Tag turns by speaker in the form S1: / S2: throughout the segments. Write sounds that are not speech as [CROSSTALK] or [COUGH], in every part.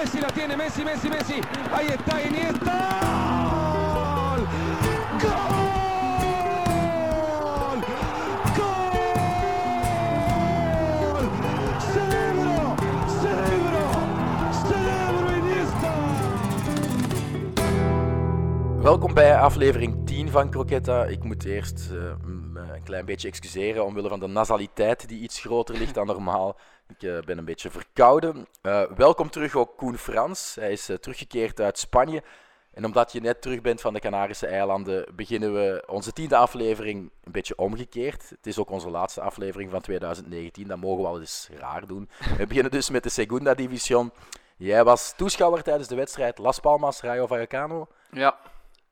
S1: Messi la tiene, Messi, Messi, Messi. Ahí está Iniesta. ¡Gol! ¡Gol! ¡Cerebro! ¡Cerebro! ¡Cerebro Iniesta!
S2: Welkom bij aflevering 10 van Croquetta. Ik moet eerst me een klein beetje excuseren omwille van de nasaliteit die iets groter ligt dan normaal. Ik eh, ben een beetje verkouden. Eh, welkom terug ook Koen Frans. Hij is eh, teruggekeerd uit Spanje. En omdat je net terug bent van de Canarische eilanden, beginnen we onze tiende aflevering een beetje omgekeerd. Het is ook onze laatste aflevering van 2019. Dat mogen we al eens raar doen. We beginnen dus met de Segunda División. Jij was toeschouwer tijdens de wedstrijd Las Palmas Rayo Vallecano.
S3: Ja,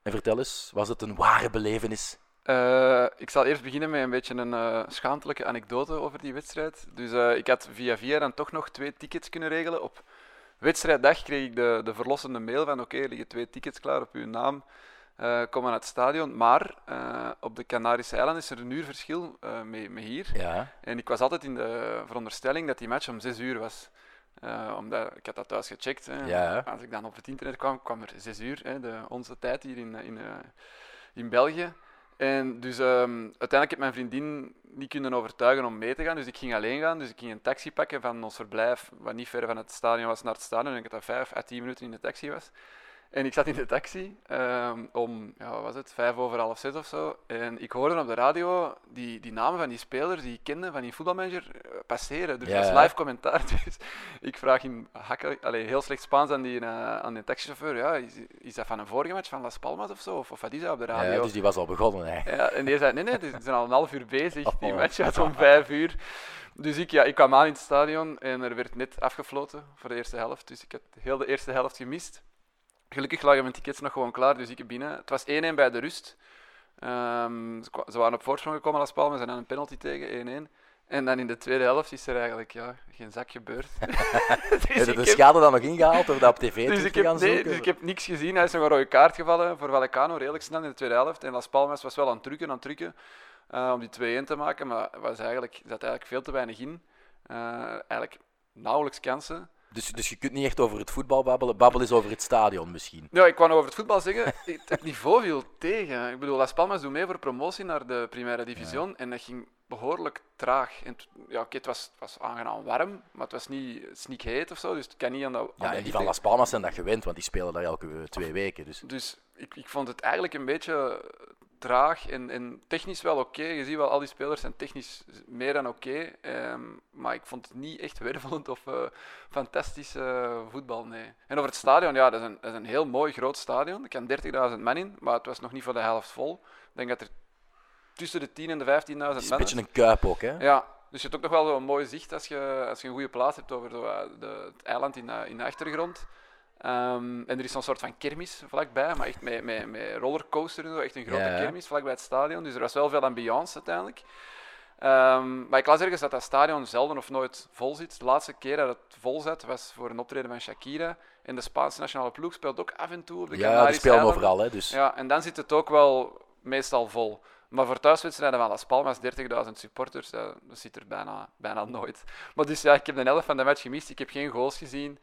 S2: En vertel eens, was het een ware belevenis?
S3: Eh, ik zal eerst beginnen met een beetje een eh, schaamtelijke anekdote over die wedstrijd. Dus eh, ik had via via dan toch nog twee tickets kunnen regelen. Op wedstrijddag kreeg ik de, de verlossende mail van oké, er liggen twee tickets klaar op uw naam. Kom aan het stadion. Maar op de Canarische eilanden is er een uur verschil met, met hier.
S2: Ja.
S3: En ik was altijd in de veronderstelling dat die match om 6 uur was. Omdat, ik had dat thuis gecheckt. Hè.
S2: Ja.
S3: Als ik dan op het internet kwam, kwam er 6 uur, hè, de, onze tijd hier in, in, in België. En dus ehm, uiteindelijk heb mijn vriendin niet kunnen overtuigen om mee te gaan. Dus ik ging alleen gaan. Dus ik ging een taxi pakken van ons verblijf, wat niet ver van het stadion was, naar het stadion. En ik dat dat 5 à 10 minuten in de taxi was. En ik zat in de taxi ehm, om, ja, wat was het, vijf over half zes of zo. En ik hoorde op de radio die, die namen van die spelers die ik kende van die voetbalmanager eh, passeren. Dus
S2: Ja,
S3: dat was
S2: ja.
S3: live commentaar. [LAUGHS] Dus ik vraag in hakken, allee, heel slecht Spaans aan die, eh, aan die taxichauffeur. Ja, is, is dat van een vorige match van Las Palmas of zo? Of, of wat is dat op de radio?
S2: ja, dus die was al begonnen. Hè.
S3: Ja, en die zei, nee, nee, die zijn al een half uur bezig. [LAUGHS] Die match was om vijf uur. Dus ik, ja, ik kwam aan in het stadion en er werd net afgefloten voor de eerste helft. Dus ik had heel de eerste helft gemist. Gelukkig lagen mijn tickets nog gewoon klaar, dus ik binnen. Het was 1-1 bij de rust. Ehm, ze, ze waren op voorsprong gekomen als Palmas en dan een penalty tegen 1-1. En dan in de tweede helft is er eigenlijk ja, geen zak gebeurd. [LAUGHS] [LAUGHS] dus
S2: Heb je
S3: ik
S2: de schade dan nog ingehaald door dat op tv
S3: dus ik,
S2: te
S3: heb,
S2: gaan
S3: nee,
S2: zoeken?
S3: dus ik heb niks gezien. Hij is nog een rode kaart gevallen voor Vallecano, redelijk snel in de tweede helft. En Las Palmas was wel aan het drukken, aan het drukken eh, om die 2-1 te maken, maar was eigenlijk, zat eigenlijk veel te weinig in. Eh, eigenlijk nauwelijks kansen.
S2: Dus, dus je kunt niet echt over het voetbal babbelen. Babbel eens over het stadion misschien.
S3: Ja, ik kwam over het voetbal zeggen. [LAUGHS] Het, niveau viel tegen. Ik bedoel, Las Palmas doet mee voor promotie naar de Primera Division en dat ging behoorlijk traag. En ja, oké, het, was, het was aangenaam warm, maar het was niet snikheet of zo, dus het kan niet aan aan
S2: Ja, en die van Las Palmas zijn dat gewend, want die spelen daar elke twee weken. Dus.
S3: Dus ik, ik vond het eigenlijk een beetje traag en, en technisch wel oké. Je ziet wel, al die spelers zijn technisch meer dan oké. ehm, maar ik vond het niet echt wervelend of eh, fantastisch eh, voetbal, nee. En over het stadion, ja, dat is een, dat is een heel mooi groot stadion. Er kan 30.000 man in, maar het was nog niet voor de helft vol. Ik denk dat er tussen de 10.000 en de 15.000
S2: Het
S3: man
S2: is een beetje een kuip ook, hè?
S3: ja, dus je hebt ook nog wel zo'n mooi zicht als je, als je een goede plaats hebt over zo, eh, de, het eiland in de, in de achtergrond. Ehm, en er is zo'n soort van kermis vlakbij, maar echt met, met, met rollercoaster en zo, echt een grote kermis vlakbij het stadion. Dus er was wel veel ambiance uiteindelijk. Ehm, maar ik las ergens dat dat stadion zelden of nooit vol zit. De laatste keer dat het vol zat was voor een optreden van Shakira. En de Spaanse nationale ploeg speelt ook af en toe op de
S2: Ja, die
S3: Canarische
S2: spelen
S3: eilanden.
S2: overal, hè? Dus.
S3: Ja, en dan zit het ook wel meestal vol. Maar voor thuiswedstrijden van Las Palmas, 30.000 supporters, dat, dat zit er bijna, bijna nooit. Maar dus ja, ik heb de helft van de match gemist. Ik heb geen goals gezien.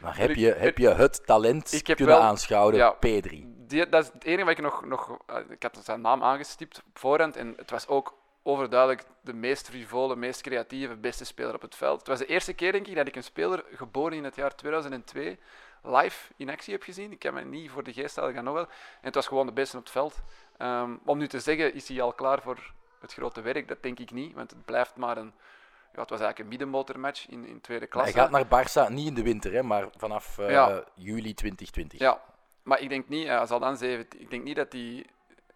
S2: Maar heb je, heb je het talent
S3: heb
S2: kunnen
S3: wel-
S2: aanschouwen,
S3: ja.
S2: P3?
S3: Die, dat is het enige wat ik nog... nog eh, ik had zijn naam aangestipt op voorhand en het was ook overduidelijk de meest frivole, meest creatieve, beste speler op het veld. Het was de eerste keer, denk ik, dat ik een speler geboren in het jaar 2002 live in actie heb gezien. Ik kan me niet voor de geest halen, gaan nog wel. En het was gewoon de beste op het veld. Ehm, om nu te zeggen, is hij al klaar voor het grote werk? Dat denk ik niet, want het blijft maar een... Ja, het was eigenlijk een middenmotormatch in, in tweede klasse.
S2: Hij gaat naar Barça, niet in de winter, hè, maar vanaf eh,
S3: Ja.
S2: juli 2020.
S3: Ja, maar ik denk niet, hij zal dan 17, ik denk niet dat hij,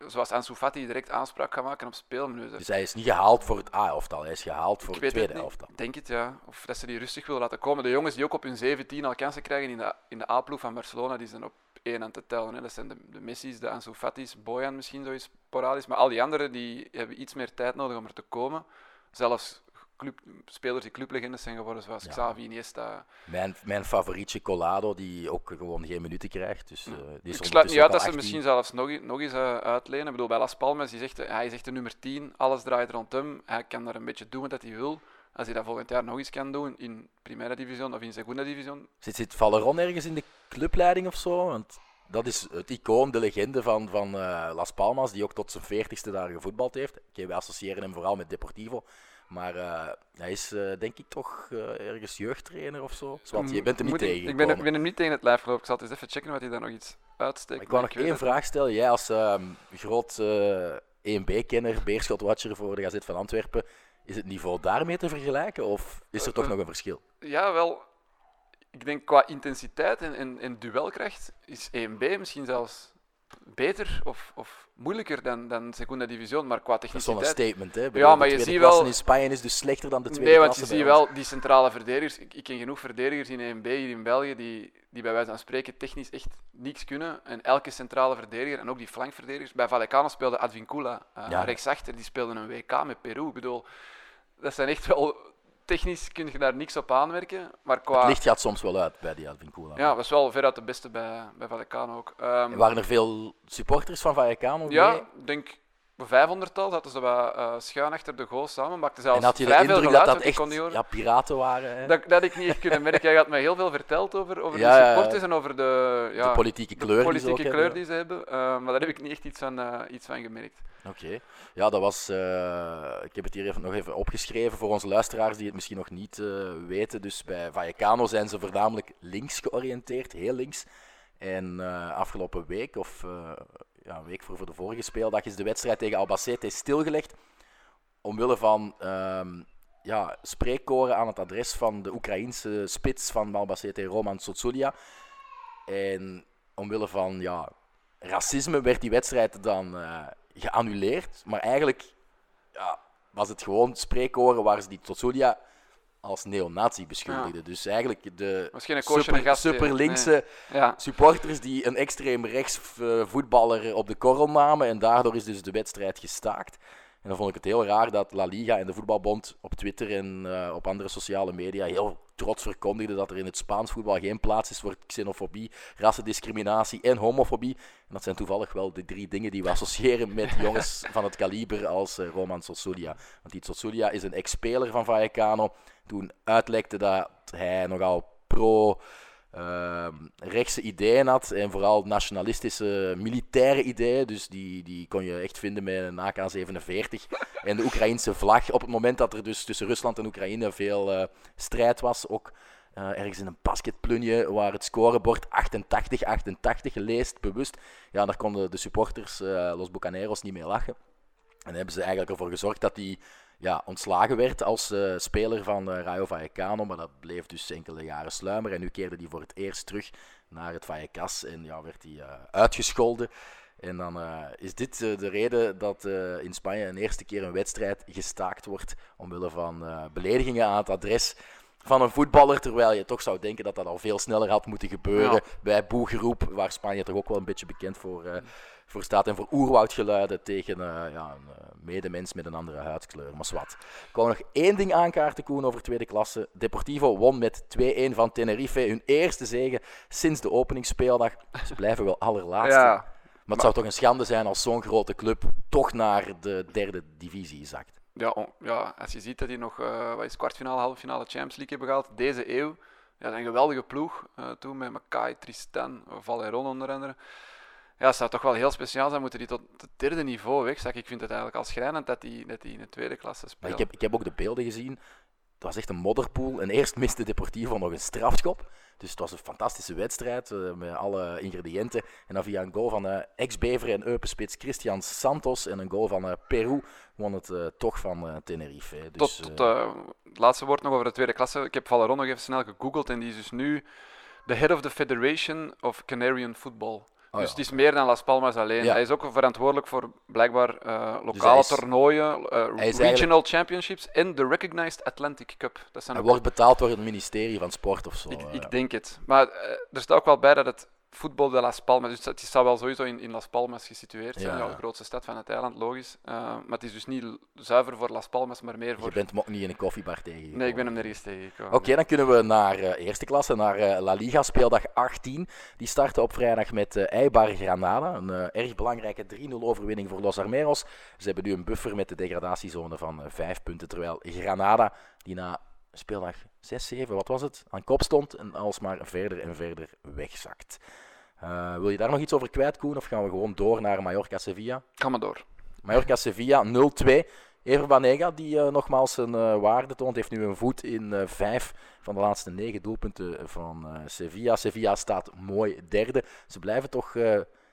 S3: zoals Ansu Fati, direct aanspraak gaat maken op speelminuten.
S2: Dus hij is niet gehaald voor het A-elftal, hij is gehaald voor
S3: Ik
S2: het tweede elftal.
S3: Ik denk het, ja. Of dat ze die rustig willen laten komen. De jongens die ook op hun 17 al kansen krijgen in de, in de A-ploeg van Barcelona, die zijn op één aan te tellen. Hè. Dat zijn de, de Messi's, de Ansu Fati's, Bojan misschien zoiets sporadisch. Maar al die anderen die hebben iets meer tijd nodig om er te komen. Zelfs club, spelers die clublegendes zijn geworden, zoals
S2: Ja.
S3: Xavi, Iniesta.
S2: Mijn, mijn favorietje Colado, die ook gewoon geen minuten krijgt. Dus, eh, die is
S3: Ik sluit niet uit dat ze
S2: 18.
S3: misschien zelfs nog, nog eens eh, uitlenen. Ik bedoel, bij Las Palmas, die zegt, hij is echt de nummer 10, alles draait rond hem. Hij kan daar een beetje doen wat hij wil. Als hij dat volgend jaar nog eens kan doen in Primera Division of in Segunda Division.
S2: Zit, zit Valeron ergens in de clubleiding of zo? Want dat is het icoon, de legende van, van eh, Las Palmas, die ook tot zijn veertigste daar gevoetbald heeft. Oké, wij associëren hem vooral met Deportivo. Maar eh, hij is eh, denk ik toch eh, ergens jeugdtrainer of zo. Zwart, je bent hem niet
S3: ik-
S2: tegen.
S3: Ik ben, ik ben hem niet tegen het lijf gelopen. Ik zal het eens even checken wat hij daar nog iets uitsteekt.
S2: ik wou
S3: maar
S2: nog één
S3: het
S2: vraag stellen. Jij als ehm, groot eh 1B-kenner, Beerschot-watcher voor de Gazet van Antwerpen, is het niveau daarmee te vergelijken of is er toch nog een verschil?
S3: Ja, wel. Ik denk qua intensiteit en, en, en duelkracht is 1B misschien zelfs beter of, of moeilijker dan, dan Segunda Division. Maar qua
S2: Dat is wel een
S3: techniciteit
S2: statement, hè?
S3: Ja, maar
S2: de
S3: je ziet wel-
S2: in Spanje is dus slechter dan de tweede
S3: Nee, want je ziet wel die centrale verdedigers. Ik, ik ken genoeg verdedigers in 1B hier in België die, die bij wijze van spreken technisch echt niks kunnen. En elke centrale verdediger en ook die flankverdedigers. Bij Vallecano speelde Advincula uh,
S2: Ja.
S3: rechtsachter. Die speelde een WK met Peru. Ik bedoel, dat zijn echt wel... Technisch kun je daar niks op aanmerken. Maar qua...
S2: Het licht gaat soms wel uit bij die Advincula.
S3: Ja, was wel veruit de beste bij, bij Vallecano ook.
S2: En waren er veel supporters van Vallecano
S3: ja, ik denk vijfhonderdtal. Zaten ze wat eh, schuin achter de goal samen. Maakte zelfs
S2: En had je de indruk
S3: geluid,
S2: dat dat echt ja, piraten waren? Hè?
S3: Dat, dat had ik niet echt kunnen merken. Hij had mij heel veel verteld over, over
S2: Ja,
S3: de supporters en over de, ja,
S2: de politieke kleur die ze
S3: kleur
S2: hebben.
S3: die ze hebben. Eh, maar daar heb ik niet echt iets van, eh, iets van gemerkt.
S2: Oké. Ja, dat was... ik heb het hier even, nog even opgeschreven voor onze luisteraars die het misschien nog niet weten. Dus bij Vallecano zijn ze voornamelijk links georiënteerd, heel links. En afgelopen week, of ja, een week voor, voor de vorige speeldag, is de wedstrijd tegen Albacete stilgelegd. Omwille van ehm, ja, spreekkoren aan het adres van de Oekraïense spits van Albacete, Roman Sotsulia. En omwille van ja, racisme werd die wedstrijd dan eh, geannuleerd. Maar eigenlijk ja, was het gewoon spreekkoren waar ze die Tsotsulia als neonazi beschuldigden. Dus eigenlijk de super,
S3: gast,
S2: superlinkse
S3: Ja,
S2: supporters die een extreem rechts eh, voetballer op de korrel namen. En daardoor is dus de wedstrijd gestaakt. En dan vond ik het heel raar dat La Liga en de Voetbalbond op Twitter en eh, op andere sociale media heel trots verkondigden dat er in het Spaans voetbal geen plaats is voor xenofobie, rassendiscriminatie en homofobie. En dat zijn toevallig wel de drie dingen die we associëren met [LAUGHS] jongens van het kaliber als eh, Roman Sossulia. Want die Sossulia is een ex-speler van Vallecano. Toen uitlekte dat hij nogal pro ehm, rechtse ideeën had en vooral nationalistische militaire ideeën. Dus die, die kon je echt vinden met een AK-47 [LAUGHS] en de Oekraïnse vlag. Op het moment dat er dus tussen Rusland en Oekraïne veel eh, strijd was, ook eh, ergens in een basketplunje waar het scorebord 88-88 leest, bewust. Ja, daar konden de supporters, eh, Los Bucaneros, niet mee lachen. En hebben ze eigenlijk ervoor gezorgd dat hij ja, ontslagen werd als eh, speler van eh, Rayo Vallecano. Maar dat bleef dus enkele jaren sluimeren. En nu keerde hij voor het eerst terug naar het Vallecas en ja, werd hij eh, uitgescholden. En dan is dit de reden dat in Spanje een eerste keer een wedstrijd gestaakt wordt omwille van beledigingen aan het adres van een voetballer. Terwijl je toch zou denken dat dat al veel sneller had moeten gebeuren
S3: Ja.
S2: bij boegeroep, waar Spanje toch ook wel een beetje bekend voor, voor staat. En voor oerwoudgeluiden tegen eh, ja, een eh, medemens met een andere huidskleur. Maar zwart. Ik wou nog één ding aankaarten, Koen, over tweede klasse. Deportivo won met 2-1 van Tenerife. Hun eerste zege sinds de openingsspeeldag. Ze blijven wel allerlaatste.
S3: ja,
S2: Maar het zou toch een schande zijn als zo'n grote club toch naar de derde divisie zakt.
S3: ja, ja, als je ziet dat die nog eh, wat is, kwartfinale, halve finale Champions League hebben gehaald deze eeuw. Ja, dat is een geweldige ploeg eh, toen met Makai, Tristan, Valeron onder andere. Ja, het zou toch wel heel speciaal zijn, moeten die tot het derde niveau wegzakken. Ik vind het eigenlijk al schrijnend dat die, dat die in de tweede klasse
S2: Maar
S3: spelen.
S2: ik heb, ik heb ook de beelden gezien. Het was echt een modderpoel. En eerst miste Deportivo nog een strafschop. Dus het was een fantastische wedstrijd eh, met alle ingrediënten. En dan via een goal van eh, ex-Bever en Eupenspits Christian Santos en een goal van eh, Peru won het toch van Tenerife. hè. Dus,
S3: tot tot het laatste woord nog over de tweede klasse. Ik heb Valeron nog even snel gegoogeld en die is dus nu de head of the Federation of Canarian Football.
S2: Oh
S3: dus het is meer dan Las Palmas alleen.
S2: Ja.
S3: Hij is ook verantwoordelijk voor blijkbaar
S2: hij
S3: lokale
S2: is-
S3: toernooien, eh, regional championships en de Recognized Atlantic Cup. Dat zijn
S2: Hij
S3: ook
S2: wordt betaald door het ministerie van Sport of zo.
S3: Ik,
S2: eh.
S3: ik denk het. Maar er staat ook wel bij dat het Voetbal de Las Palmas. Dus het zou wel sowieso in, in Las Palmas gesitueerd zijn.
S2: Ja.
S3: De grootste stad van het eiland, logisch. Eh, maar het is dus niet zuiver voor Las Palmas, maar meer
S2: Je
S3: voor...
S2: bent hem ook niet in een koffiebar tegengekomen.
S3: Nee, ik ben hem nergens tegengekomen.
S2: Oké, dan kunnen we naar eh, eerste klasse, naar eh, La Liga, speeldag 18. Die starten op vrijdag met Eibar Granada. Een erg belangrijke 3-0 overwinning voor Los Armeros. Ze hebben nu een buffer met de degradatiezone van eh, 5 punten. Terwijl Granada, die na speeldag 6, 7, wat was het, aan kop stond en alsmaar verder en verder wegzakt. Eh, wil je daar nog iets over kwijt, Koen? Of gaan we gewoon door naar Mallorca-Sevilla?
S3: Ga maar door.
S2: Mallorca-Sevilla 0-2. Ever Banega, die eh, nogmaals zijn eh, waarde toont, heeft nu een voet in eh, vijf van de laatste negen doelpunten van Sevilla. Sevilla staat mooi derde. Ze blijven toch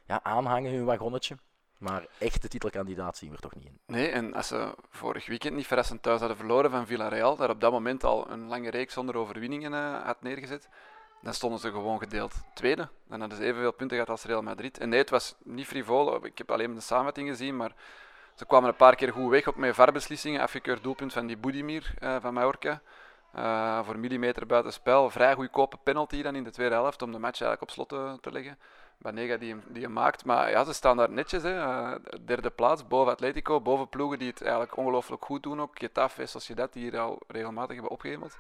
S2: ja, aanhangen hun wagonnetje. Maar echte titelkandidaat zien we er toch niet in.
S3: Nee, en als ze vorig weekend niet verrassend thuis hadden verloren van Villarreal, dat op dat moment al een lange reeks zonder overwinningen eh, had neergezet, dan stonden ze gewoon gedeeld tweede. Dan hadden ze evenveel punten gehad als Real Madrid. En nee, het was niet frivol. Ik heb alleen de samenvatting gezien, maar ze kwamen een paar keer goed weg, ook met VAR-beslissingen. Afgekeurd doelpunt van die Boudimir eh, van Mallorca. Eh, voor millimeter buiten spel. Vrij goedkope penalty dan in de tweede helft om de match eigenlijk op slot te, te leggen. Banega die hem, die hem maakt. Maar ja, ze staan daar netjes. Hè. Eh, derde plaats, boven Atletico, boven ploegen die het eigenlijk ongelooflijk goed doen. Ook Getafe, Sociedad, die hier al regelmatig hebben opgehemeld.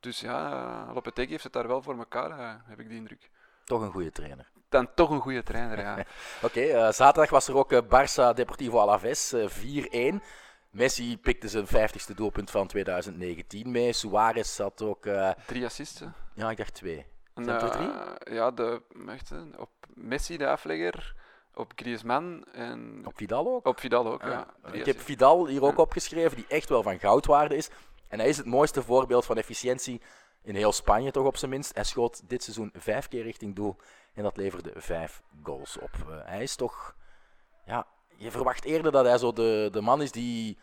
S3: Dus ja, eh, Lopetegui heeft het daar wel voor elkaar, eh, heb ik die indruk.
S2: Toch een goede trainer.
S3: Dan toch een goede trainer, ja. [LAUGHS]
S2: Oké, zaterdag was er ook Barça Deportivo Alaves eh, 4-1. Messi pikte zijn 50ste doelpunt van 2019 mee. Suarez had ook,
S3: Drie assisten.
S2: ja, ik dacht twee.
S3: En,
S2: Zijn er drie?
S3: ja, de, op Messi, de aflegger, op Griezmann en
S2: Op Vidal ook.
S3: op Vidal ook.
S2: Ja, ik heb. Vidal hier ook opgeschreven, die echt wel van goudwaarde is. En hij is het mooiste voorbeeld van efficiëntie in heel Spanje, toch op zijn minst. Hij schoot dit seizoen vijf keer richting doel en dat leverde vijf goals op. Eh, hij is toch, ja, je verwacht eerder dat hij zo de, de man is die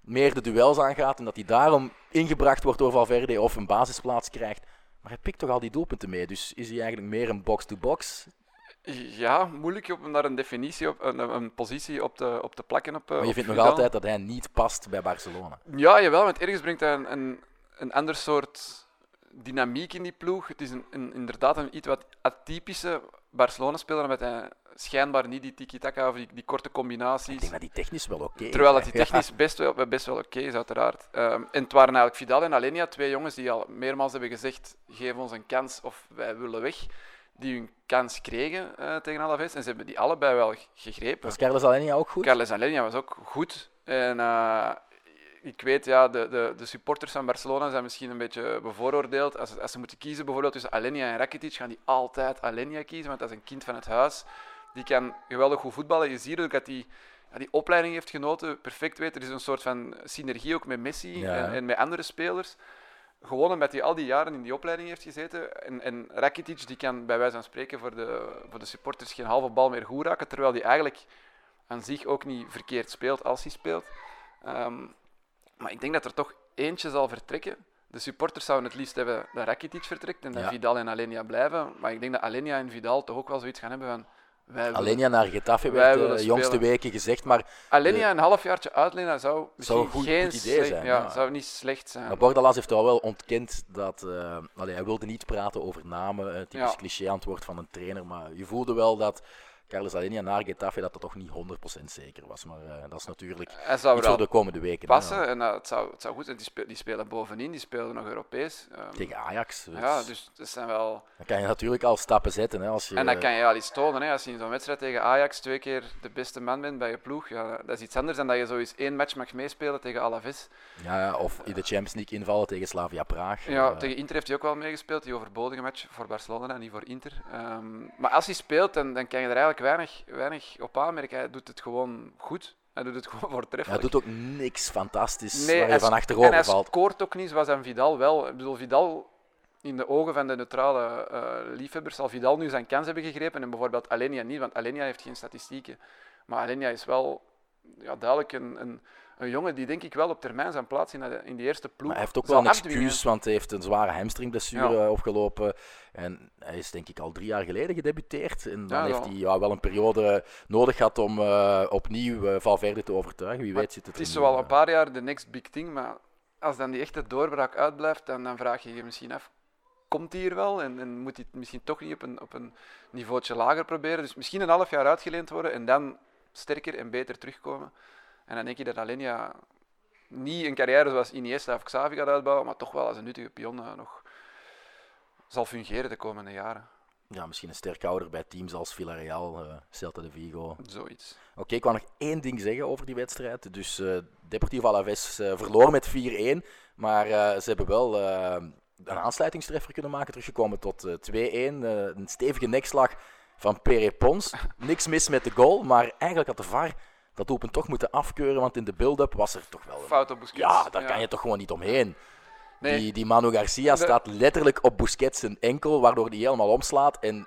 S2: meer de duels aangaat en dat hij daarom ingebracht wordt door Valverde of een basisplaats krijgt. Maar hij pikt toch al die doelpunten mee, dus is hij eigenlijk meer een box-to-box?
S3: Ja, moeilijk om daar een definitie op, een, een positie op te, op te plakken. Op, eh,
S2: Maar je
S3: op
S2: vindt nog altijd dat hij niet past bij Barcelona.
S3: Ja, jawel, want ergens brengt hij een, een, een ander soort dynamiek in die ploeg. Het is een, een, inderdaad een iets wat atypische Barcelona-speler, met hij schijnbaar niet die tiki-taka of die, die korte
S2: Ik
S3: combinaties.
S2: denk dat die technisch wel oké is.
S3: Terwijl dat die technisch best wel, best wel oké is, uiteraard. Ehm, en het waren eigenlijk Vidal en Alenia, twee jongens die al meermaals hebben gezegd: geef ons een kans of wij willen weg. Die hun kans kregen eh, tegen Alaves. En ze hebben die allebei wel gegrepen.
S2: Was Carlos Alenia ook goed?
S3: Carles Alenia was ook goed. En eh, ik weet, ja, de, de, de supporters van Barcelona zijn misschien een beetje bevooroordeeld. Als, als ze moeten kiezen bijvoorbeeld tussen Alenia en Rakitic, gaan die altijd Alenia kiezen, want dat is een kind van het huis. Die kan geweldig goed voetballen. Je ziet ook dat hij ja, die opleiding heeft genoten, perfect weet. Er is een soort van synergie ook met Messi
S2: Ja.
S3: en, en met andere spelers. Gewoon omdat hij al die jaren in die opleiding heeft gezeten. En, en Rakitic die kan bij wijze van spreken voor de, voor de supporters geen halve bal meer goed raken, terwijl hij eigenlijk aan zich ook niet verkeerd speelt als hij speelt. Ehm, maar ik denk dat er toch eentje zal vertrekken. De supporters zouden het liefst hebben dat Rakitic vertrekt en dat
S2: Ja.
S3: Vidal en Alenia blijven. Maar ik denk dat Alenia en Vidal toch ook wel zoiets gaan hebben van... Wij
S2: Alenia naar Getafe werd de
S3: willen
S2: jongste
S3: spelen.
S2: weken gezegd, maar,
S3: Alenia een halfjaartje uitlenen zou misschien
S2: goed-
S3: geen
S2: goed idee zijn,
S3: Ja,
S2: ja.
S3: zou niet slecht zijn.
S2: maar Bordalas heeft wel wel ontkend dat... eh, allee, hij wilde niet praten over namen, eh, typisch
S3: Ja.
S2: cliché-antwoord van een trainer, maar je voelde wel dat Carlos Alenia naar Getafe dat dat toch niet 100% zeker was. Maar eh, dat is natuurlijk
S3: Hij zou
S2: voor de komende weken. hè.
S3: passen en eh, het, zou, het zou goed zijn. Die, die spelen bovenin, die spelen nog Europees. Ehm,
S2: Tegen Ajax. Dus
S3: ja, dus dat zijn wel...
S2: Dan kan je natuurlijk al stappen zetten. Hè, als je,
S3: En dan kan je al iets tonen. Hè. Als je in zo'n wedstrijd tegen Ajax twee keer de beste man bent bij je ploeg, ja, dat is iets anders dan dat je zo eens één match mag meespelen tegen Alaves.
S2: ja, ja, of in de Champions League invallen tegen Slavia Praag.
S3: Ja,
S2: Eh,
S3: tegen Inter heeft hij ook wel meegespeeld, die overbodige match voor Barcelona en niet voor Inter. Ehm, maar als hij speelt, dan, dan kan je er eigenlijk weinig, weinig op aanmerken. Hij doet het gewoon goed. Hij doet het [LAUGHS] gewoon
S2: hij
S3: voortreffelijk.
S2: doet ook niks fantastisch
S3: Nee,
S2: waar je
S3: hij
S2: van
S3: sc- en
S2: achterover
S3: hij
S2: valt.
S3: scoort ook niet zoals aan Vidal wel. Ik bedoel, Vidal, in de ogen van de neutrale eh, liefhebbers, zal Vidal nu zijn kans hebben gegrepen en bijvoorbeeld Alenia niet, want Alenia heeft geen statistieken. Maar Alenia is wel ja, duidelijk een, een, een jongen die denk ik wel op termijn zijn plaats in, de, in die eerste ploeg
S2: Maar hij heeft ook wel een
S3: afdwingen.
S2: excuus, want hij heeft een zware hamstringblessure
S3: Ja.
S2: eh, opgelopen. En hij is denk ik al drie jaar geleden gedebuteerd. En dan
S3: Ja,
S2: heeft
S3: wel.
S2: hij ja, wel een periode nodig gehad om eh, opnieuw eh, Valverde te overtuigen. Wie
S3: Maar
S2: weet zit het
S3: Het is zo
S2: nu,
S3: al een
S2: eh,
S3: paar jaar de next big thing, maar als dan die echte doorbraak uitblijft, dan, dan vraag je je misschien af, komt hij hier wel en, en moet hij het misschien toch niet op een, op een niveautje lager proberen. Dus misschien een half jaar uitgeleend worden en dan sterker en beter terugkomen. En dan denk je dat alleen ja, niet een carrière zoals Iniesta of Xavi gaat uitbouwen, maar toch wel als een nuttige pion eh, nog zal fungeren de komende jaren.
S2: Ja, misschien een sterk ouder bij teams als Villarreal, uh, Celta de Vigo.
S3: Zoiets.
S2: Oké, ik wou nog één ding zeggen over die wedstrijd. Dus uh, Deportivo Alaves uh, verloor met 4-1, maar ze hebben wel een aansluitingstreffer kunnen maken, teruggekomen tot 2-1. een stevige nekslag van Pere Pons. [LAUGHS] Niks mis met de goal, maar eigenlijk had de VAR dat doelpunt toch moeten afkeuren, want in de build-up was er toch wel... Een...
S3: Fout op Busquets.
S2: Ja, daar kan je toch gewoon niet omheen. Nee. Die, die Manu Garcia staat letterlijk op Busquets zijn enkel, waardoor hij helemaal omslaat. En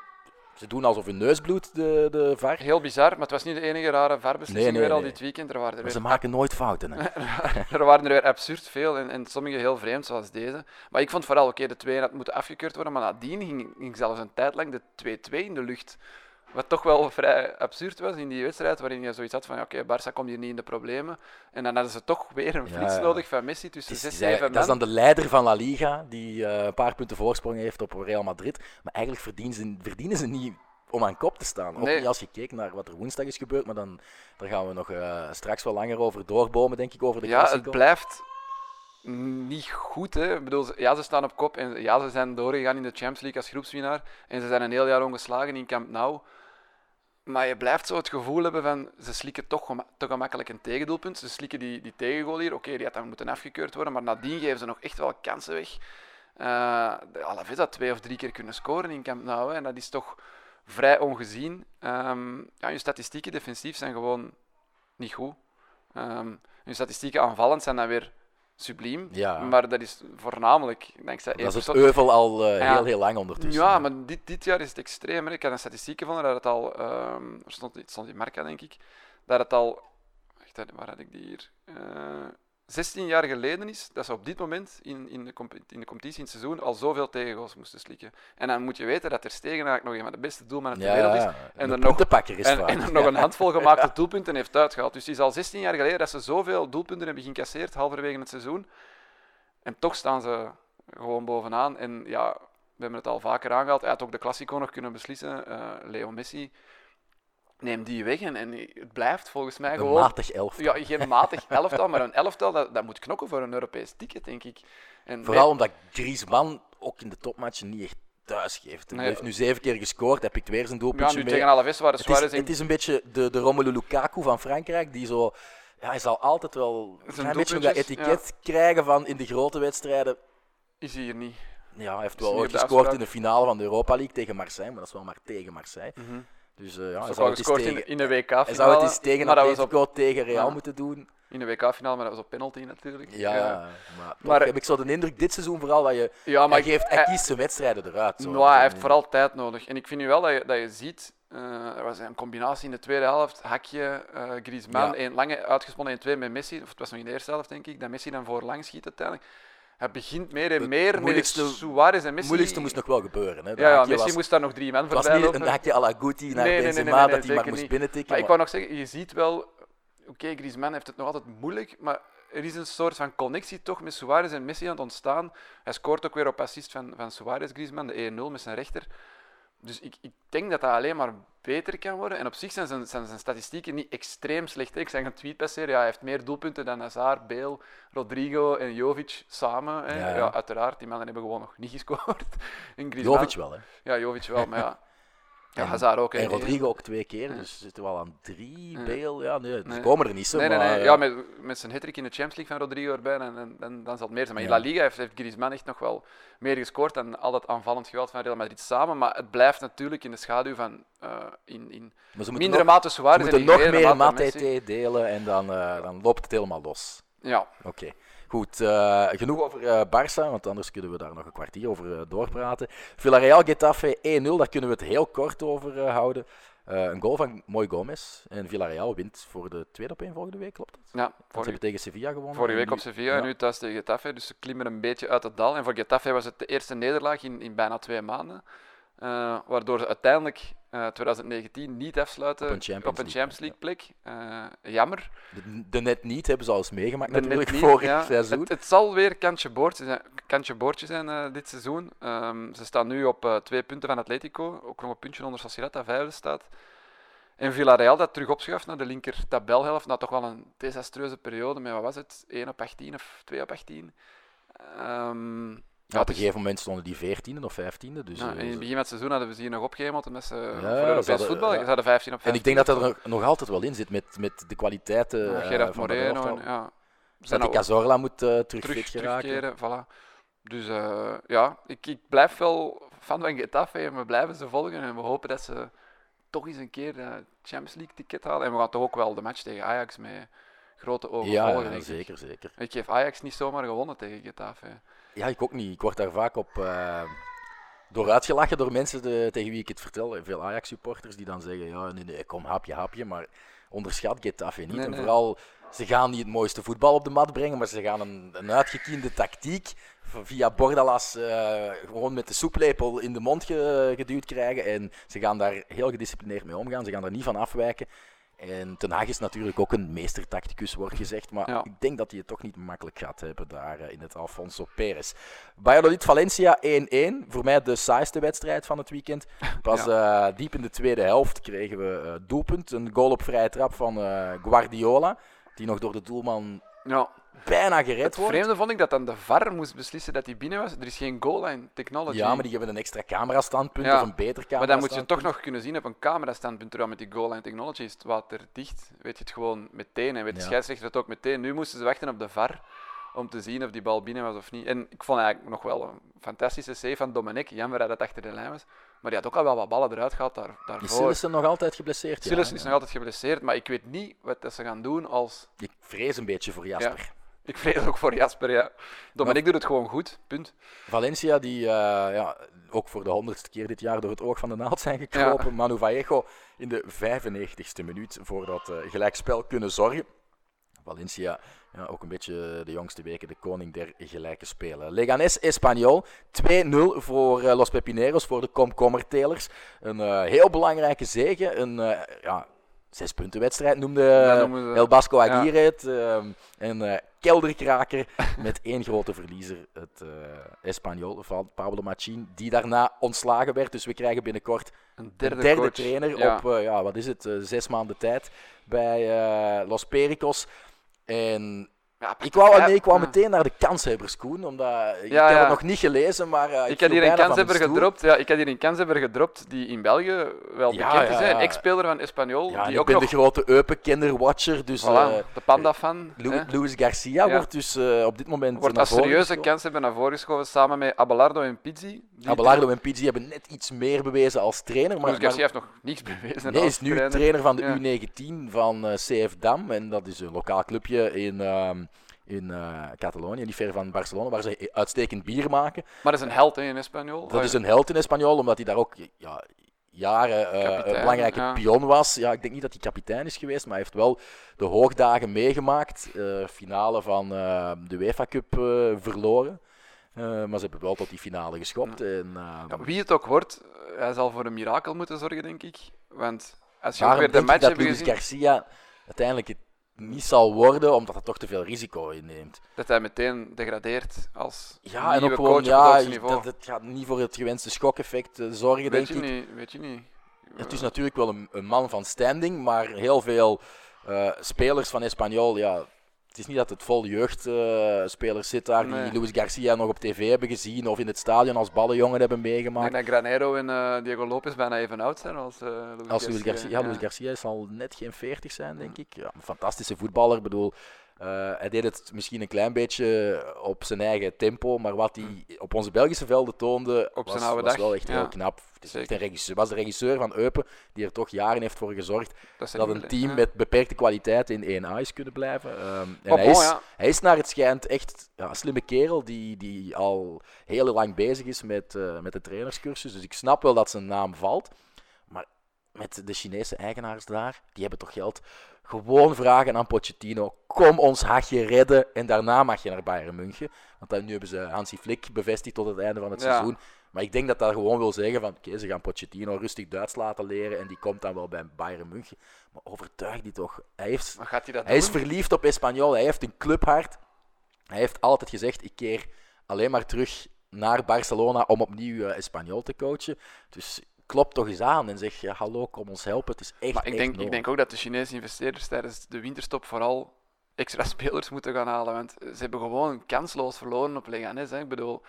S2: ze doen alsof hun neus bloedt, de, de VAR.
S3: Heel bizar, maar het was niet de enige rare VAR-beslissing nee, nee, al dit weekend. Er waren er
S2: weer... Ze maken nooit fouten. Hè? [LAUGHS]
S3: er waren er weer absurd veel en, en sommige heel vreemd, zoals deze. Maar ik vond vooral, oké, de 2 had moeten afgekeurd worden, maar nadien ging, ging zelfs een tijd lang de 2-2 in de lucht. Wat toch wel vrij absurd was in die wedstrijd, waarin je zoiets had van, oké, okay, Barça komt hier niet in de problemen. En dan hadden ze toch weer een flits nodig van Messi tussen 6 en 7 man.
S2: Dat is dan de leider van La Liga, die uh, een paar punten voorsprong heeft op Real Madrid. Maar eigenlijk verdienen ze, verdienen ze niet om aan kop te staan. Ook niet als je kijkt naar wat er woensdag is gebeurd, maar dan, daar gaan we nog uh, straks wel langer over doorbomen, denk ik, over de
S3: Ja, het blijft niet goed. Hè. Ik bedoel, ja, ze staan op kop en ja, ze zijn doorgegaan in de Champions League als groepswinnaar. En ze zijn een heel jaar ongeslagen in Camp Nou. Maar je blijft zo het gevoel hebben van ze slikken toch te gemakkelijk een tegendoelpunt. Ze slikken die, die tegengoal hier. Oké, die had dan moeten afgekeurd worden, maar nadien geven ze nog echt wel kansen weg. Uh, Alaves had twee of drie keer kunnen scoren in Camp Nou. En dat is toch vrij ongezien. Um, ja, je statistieken defensief zijn gewoon niet goed. Um, je statistieken aanvallend zijn dan weer subliem. Ja. Maar dat is voornamelijk dankzij
S2: Dat is het euvel al uh, heel, heel lang ondertussen.
S3: Ja, maar dit, dit jaar is het extreem. Ik had een statistiek gevonden dat het al... Um, er stond, het stond in Marca, denk ik. Dat het al... Wacht, waar had ik die hier? Uh, 16 jaar geleden is dat ze op dit moment in, in, de, in de competitie in het seizoen al zoveel tegengoals moesten slikken. En dan moet je weten dat er Stegen eigenlijk nog een van de beste doelmannen ter wereld is.
S2: En, er nog,
S3: is en, en, er nog een handvol gemaakte [LAUGHS] doelpunten heeft uitgehaald. Dus het is al 16 jaar geleden dat ze zoveel doelpunten hebben geïncasseerd halverwege het seizoen. En toch staan ze gewoon bovenaan. En ja, we hebben het al vaker aangehaald. Hij had ook de Classico nog kunnen beslissen. Uh, Leo Messi neem die weg en, en het blijft volgens mij
S2: een
S3: gewoon...
S2: matig elftal.
S3: Ja, geen matig elftal, maar een elftal dat, dat moet knokken voor een Europees ticket, denk ik.
S2: En Vooral omdat Griezmann ook in de topmatchen niet echt thuis geeft. Hij heeft nu zeven keer gescoord, heb ik weer zijn doelpuntje
S3: ja,
S2: nu
S3: tegen Alaves waren
S2: het is, het is een beetje de, de Romelu Lukaku van Frankrijk, die zo... Ja, hij zal altijd wel een beetje dat etiket krijgen van in de grote wedstrijden.
S3: Is hij hier niet.
S2: Ja, hij heeft wel ooit gescoord in de finale van de Europa League tegen Marseille, maar dat is wel maar tegen Marseille. Mm dus uh, ja, hij zou het eens tegen,
S3: in, de WK-finale.
S2: Hij zou het eens tegen Atletico op, tegen Real ja, moeten doen.
S3: In de WK-finale, maar dat was op penalty natuurlijk.
S2: Ja, ja. maar, maar heb ik zo de indruk dit seizoen vooral dat je... Ja, maar hij, geeft, hij, kiest zijn wedstrijden eruit. Zo.
S3: Nou, hij heeft vooral tijd nodig. En ik vind nu wel dat je, dat je ziet... Uh, er was een combinatie in de tweede helft. Hakje, uh, Griezmann, ja. een lange uitgesponnen 1-2 met Messi. Of het was nog in de eerste helft, denk ik. Dat Messi dan voorlang schiet uiteindelijk. Hij begint meer en meer met Suarez en Messi. Het
S2: moeilijkste moest nog wel gebeuren. Hè.
S3: Ja, ja Messi was, moest daar nog drie man voor
S2: bij lopen. een hakje à la Guti naar nee, Benzema, nee, nee, dat hij maar moest binnentikken.
S3: Maar, maar ik wou nog zeggen, je ziet wel... Oké, okay, Griezmann heeft het nog altijd moeilijk, maar er is een soort van connectie toch met Suarez en Messi aan het ontstaan. Hij scoort ook weer op assist van, van Suarez, Griezmann, de 1-0 met zijn rechter. Dus ik, ik denk dat dat alleen maar beter kan worden. En op zich zijn zijn, zijn, zijn statistieken niet extreem slecht. Ik zeg een tweet passeren, ja, hij heeft meer doelpunten dan Hazard, Bale, Rodrigo en Jovic samen. Hè. Ja, ja. uiteraard, die mannen hebben gewoon nog niet gescoord. [LAUGHS]
S2: En Jovic wel, hè?
S3: Ja, Jovic wel, maar ja. Ja, Hazard ook.
S2: En Rodrigo ook twee keer, dus zitten we al aan drie. Bale, ja, nee, nee. komen er niet zo.
S3: Nee,
S2: nee,
S3: nee. Ja, met, met zijn hattrick in de Champions League van Rodrigo erbij, en, en, en dan zal het meer zijn. Maar in La Liga heeft, heeft Griezmann echt nog wel meer gescoord dan al dat aanvallend geweld van Real Madrid samen. Maar het blijft natuurlijk in de schaduw van uh, in, in mindere mate Suarez.
S2: Ze moeten nog meer Matete delen en dan, uh, dan loopt het helemaal los.
S3: Ja.
S2: Oké. Okay. Goed, uh, genoeg over uh, Barça, want anders kunnen we daar nog een kwartier over uh, doorpraten. Villarreal Getafe 1-0, daar kunnen we het heel kort over houden. een goal van Moy Gomez en Villarreal wint voor de tweede op één volgende week, klopt dat?
S3: Ja.
S2: Vorige, ze hebben tegen Sevilla gewonnen.
S3: Vorige week op Sevilla en nu thuis tegen Getafe, dus ze klimmen een beetje uit het dal. En voor Getafe was het de eerste nederlaag in, in bijna twee maanden. Waardoor ze uiteindelijk uh, 2019 niet afsluiten op een Champions, op een Champions League, plek. Uh, jammer.
S2: De, de, net niet hebben ze al eens meegemaakt de natuurlijk vorig ja. seizoen.
S3: Het, het, zal weer kantje boord zijn, kantje boordje zijn eh, dit seizoen. Ehm, ze staan nu op eh, twee punten van Atletico. Ook nog een puntje onder Sociedad, dat vijfde staat. En Villarreal dat terug opschuift naar de linker tabelhelft. Na toch wel een desastreuze periode met, wat was het, 1 op 18 of 2 op 18. Ehm,
S2: Ja,
S3: ja,
S2: op
S3: het
S2: een gegeven moment stonden die 14e of 15e. Dus,
S3: ja,
S2: eh,
S3: in het begin van het seizoen hadden we ze hier nog opgehemeld omdat ze voor
S2: ze
S3: Europees
S2: hadden-
S3: voetbal.
S2: ja.
S3: Ze hadden 15 op 15.
S2: en ik denk dat dat er nog, altijd wel in zit met, met de kwaliteiten
S3: Ja,
S2: eh,
S3: Gerard
S2: van de
S3: Moreno. En, ja,
S2: Dat
S3: al-
S2: Cazorla moet eh, terug, geraken.
S3: Voilà. Dus eh, ja, ik, ik blijf wel fan van Getafe en we blijven ze volgen en we hopen dat ze toch eens een keer de Champions League ticket halen. En we gaan toch ook wel de match tegen Ajax met grote ogen
S2: Ja,
S3: volgen.
S2: ja,
S3: ik.
S2: zeker, zeker.
S3: Ik geef Ajax niet zomaar gewonnen tegen Getafe.
S2: Ja, ik ook niet. Ik word daar vaak op eh, door uitgelachen door mensen de- tegen wie ik het vertel. Veel Ajax-supporters die dan zeggen, ja, nee, nee, kom, hapje, hapje. Maar onderschat Getafe niet.
S3: Nee,
S2: en vooral, ze gaan niet het mooiste voetbal op de mat brengen, maar ze gaan een, een uitgekiende tactiek via Bordalas eh, gewoon met de soeplepel in de mond ge- geduwd krijgen. En ze gaan daar heel gedisciplineerd mee omgaan. Ze gaan daar niet van afwijken. En Ten Hag is natuurlijk ook een meestertacticus, wordt gezegd. Maar
S3: Ja.
S2: ik denk dat hij het toch niet makkelijk gaat hebben daar eh, in het Alfonso Perez. Valladolid-Valencia 1-1. Voor mij de saaiste wedstrijd van het weekend. Pas [LAUGHS] eh, diep in de tweede helft kregen we eh, doelpunt. Een goal op vrije trap van Guardiola. Die nog door de doelman
S3: Ja,
S2: bijna gered
S3: het
S2: wordt.
S3: vreemde vond ik dat dan de VAR moest beslissen dat hij binnen was. Er is geen goal line technology.
S2: Ja, maar die hebben een extra camerastandpunt
S3: Ja,
S2: of een beter camera.
S3: Maar dan moet je toch nog kunnen zien op een camerastandpunt. Terwijl met die goal line technology is het waterdicht. Weet je het gewoon meteen. En weet de scheidsrechter het ook meteen. Nu moesten ze wachten op de VAR om te zien of die bal binnen was of niet. En ik vond eigenlijk nog wel een fantastische save van Dominic. Jammer dat het achter de lijn was. Maar die had ook al wel wat ballen eruit gehaald daar,
S2: Is
S3: daarvoor.
S2: Sillissen nog altijd geblesseerd?
S3: Sillissen
S2: ja,
S3: is nog altijd geblesseerd. Maar ik weet niet wat dat ze gaan doen als...
S2: Ik vrees een beetje voor Jasper.
S3: Ik vrees ook voor Jasper, ja. Dominic doet het gewoon goed, punt.
S2: Valencia, die eh, ja, ook voor de honderdste keer dit jaar door het oog van de naald zijn gekropen. Manu Vallejo in de 95ste minuut voor dat eh, gelijkspel kunnen zorgen. Valencia, ja, ook een beetje de jongste weken de koning der gelijke spelen. Leganés Espanyol, 2-0 voor eh, Los Pepineros, voor de komkommertelers. Een eh, heel belangrijke zege, een eh, ja, zes punten wedstrijd noemde
S3: Ja,
S2: El Basco
S3: ja.
S2: Aguirre het. een kelderkraker [LAUGHS] met één grote verliezer, het eh Espanyol van Pablo Machin, die daarna ontslagen werd. Dus we krijgen binnenkort
S3: Een
S2: de
S3: derde,
S2: trainer
S3: Ja.
S2: op, ja, wat is het, zes maanden tijd bij Los Pericos. En
S3: Ja,
S2: ik wou, nee, ik wou
S3: ja.
S2: meteen naar de kanshebber Koen, omdat ik
S3: Ja,
S2: heb
S3: ja.
S2: het nog niet gelezen, maar eh,
S3: Ik had hier een kanshebber gedropt. Ja, ik had hier een kanshebber gedropt die in België wel bekend is. Een ex-speler van Espanyol. Die
S2: ik
S3: ook
S2: ben
S3: nog
S2: de grote Eupen-kinderwatcher, dus
S3: voilà,
S2: eh,
S3: de panda-fan.
S2: Lu-
S3: hè.
S2: Luis Garcia wordt dus eh, op dit moment
S3: Wordt als serieuze kanshebber naar voren geschoven samen met Abelardo en Pizzi.
S2: Abelardo en Pizzi hebben net iets meer bewezen als trainer, maar,
S3: Luis
S2: maar
S3: Garcia heeft nog niets bewezen.
S2: Nee, is nu
S3: trainer.
S2: trainer van de
S3: Ja.
S2: U19 van eh, CF Dam. En dat is een lokaal clubje in, ehm, in eh, Catalonië, niet ver van Barcelona, waar ze uitstekend bier maken.
S3: Maar dat is een held hè, in Espanyol.
S2: Dat is een held in Espanyol, omdat hij daar ook ja, jaren eh,
S3: Kapitein,
S2: een belangrijke
S3: ja.
S2: pion was. Ja, ik denk niet dat hij kapitein is geweest, maar hij heeft wel de hoogdagen meegemaakt. Eh, finale van de UEFA Cup verloren. Maar ze hebben wel tot die finale geschopt. En,
S3: Ja, wie het ook wordt, hij zal voor een mirakel moeten zorgen, denk ik. Want als je ook
S2: Daarom
S3: weer de match
S2: dat
S3: hebt
S2: Luis
S3: gezien,
S2: Garcia uiteindelijk het niet zal worden, omdat hij toch te veel risico inneemt.
S3: dat hij meteen degradeert als
S2: Ja, en ook gewoon,
S3: op
S2: ja, dat, gaat niet voor het gewenste schokeffect eh, zorgen,
S3: weet,
S2: denk
S3: je
S2: ik.
S3: niet, weet je niet.
S2: Het is natuurlijk wel een, een man van standing, maar heel veel eh, spelers van Espanyol, ja, het is niet dat het vol jeugdspelers zit daar
S3: Nee.
S2: die Luis Garcia nog op tv hebben gezien of in het stadion als ballenjongen hebben
S3: Ik
S2: meegemaakt.
S3: denk dat Granero en eh, Diego Lopez bijna even oud zijn als uh, Luis
S2: Als Luis Garcia, ja, Luis Garcia zal net geen 40 zijn, denk ik. Ja, een fantastische voetballer. Ik bedoel, eh, hij deed het misschien een klein beetje op zijn eigen tempo, maar wat hij op onze Belgische velden toonde,
S3: Op
S2: was,
S3: zijn oude
S2: was
S3: dag,
S2: wel echt
S3: ja.
S2: heel knap. Het was de regisseur van Eupen, die er toch jaren heeft voor gezorgd
S3: Dat,
S2: dat een team met beperkte kwaliteiten in 1A is kunnen blijven. Ehm, en
S3: Oh,
S2: hij, is,
S3: ja.
S2: hij is naar het schijnt echt ja, een slimme kerel die, die al heel lang bezig is met, eh, met de trainerscursus. Dus ik snap wel dat zijn naam valt. Maar met de Chinese eigenaars daar, die hebben toch geld. Gewoon vragen aan Pochettino, kom ons hachje redden en daarna mag je naar Bayern München. Want dan, nu hebben ze Hansi Flick bevestigd tot het einde van het
S3: Ja.
S2: seizoen. Maar ik denk dat dat gewoon wil zeggen van, oké, ze gaan Pochettino rustig Duits laten leren en die komt dan wel bij Bayern München. Maar overtuig die toch. Hij, heeft,
S3: Maar gaat hij dat
S2: hij is verliefd op Espanyol, hij heeft een clubhart. Hij heeft altijd gezegd, ik keer alleen maar terug naar Barcelona om opnieuw uh, Espanyol te coachen. Dus klop toch eens aan en zeg, ja, hallo, kom ons helpen. Het is echt,
S3: maar ik, denk, ik denk ook dat de Chinese investeerders tijdens de winterstop vooral extra [LAUGHS] spelers moeten gaan halen. Want ze hebben gewoon kansloos verloren op Leganes. Hè. Ik bedoel...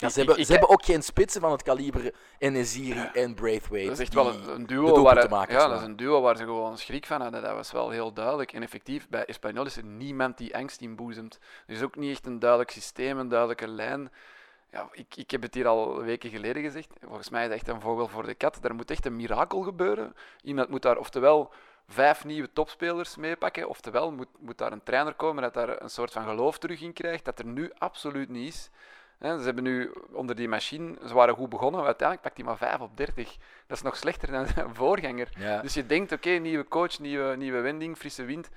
S2: Ja, ze hebben,
S3: ik-
S2: ze hebben ook geen spitsen van het kaliber Enesiri en Braithwaite.
S3: Dat is echt wel een, duo waar, ja,
S2: maken
S3: dat
S2: slaan.
S3: is een duo waar ze gewoon schrik van hadden. Dat was wel heel duidelijk. En effectief, bij Espanyol is er niemand die angst inboezemt. Er is ook niet echt een duidelijk systeem, een duidelijke lijn. Ja, ik, ik heb het hier al weken geleden gezegd. Volgens mij is het echt een vogel voor de kat. Er moet echt een mirakel gebeuren. Iemand moet daar oftewel vijf nieuwe topspelers meepakken, oftewel moet, moet daar een trainer komen dat daar een soort van geloof terug in krijgt, dat er nu absoluut niet is. Ze hebben nu onder die machine, ze waren goed begonnen, maar uiteindelijk pakt hij maar 5 op 30. Dat is nog slechter dan zijn [LAUGHS] voorganger.
S2: Ja.
S3: Dus je denkt, oké, nieuwe coach, nieuwe, nieuwe wending, frisse wind.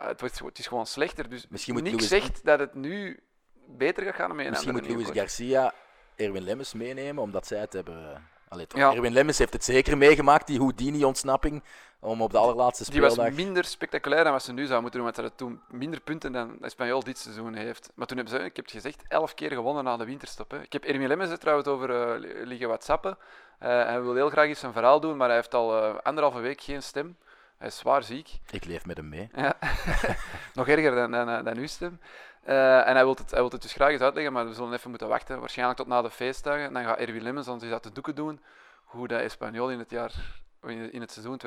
S3: Uh, het, wordt, het is gewoon slechter. Dus
S2: Misschien moet
S3: niks
S2: Luis-
S3: zegt dat het nu beter gaat gaan met een
S2: Misschien moet Luis. Garcia Erwin Lemmens meenemen, omdat zij het hebben... Allee, toch,
S3: Ja.
S2: Erwin Lemmens heeft het zeker meegemaakt, die Houdini-ontsnapping, om op de allerlaatste
S3: Die was
S2: speeldag...
S3: minder spectaculair dan wat ze nu zou moeten doen, want ze hadden toen minder punten dan Espanyol dit seizoen heeft. Maar toen hebben ze, ik heb het gezegd, elf keer gewonnen na de winterstop. Hè. Ik heb Erwin Lemmens er trouwens over eh, li- liggen whatsappen. Eh, hij wil heel graag eens zijn verhaal doen, maar hij heeft al eh, anderhalve week geen stem. Hij is zwaar ziek.
S2: Ik leef met hem mee.
S3: Ja. [LAUGHS] Nog erger dan, dan, dan uw stem. Eh, en hij wil, het, hij het dus graag eens uitleggen, maar we zullen even moeten wachten. Waarschijnlijk tot na de feestdagen. En dan gaat Erwin Lemmens ons eens uit de doeken doen hoe dat Espanyol in het jaar in het seizoen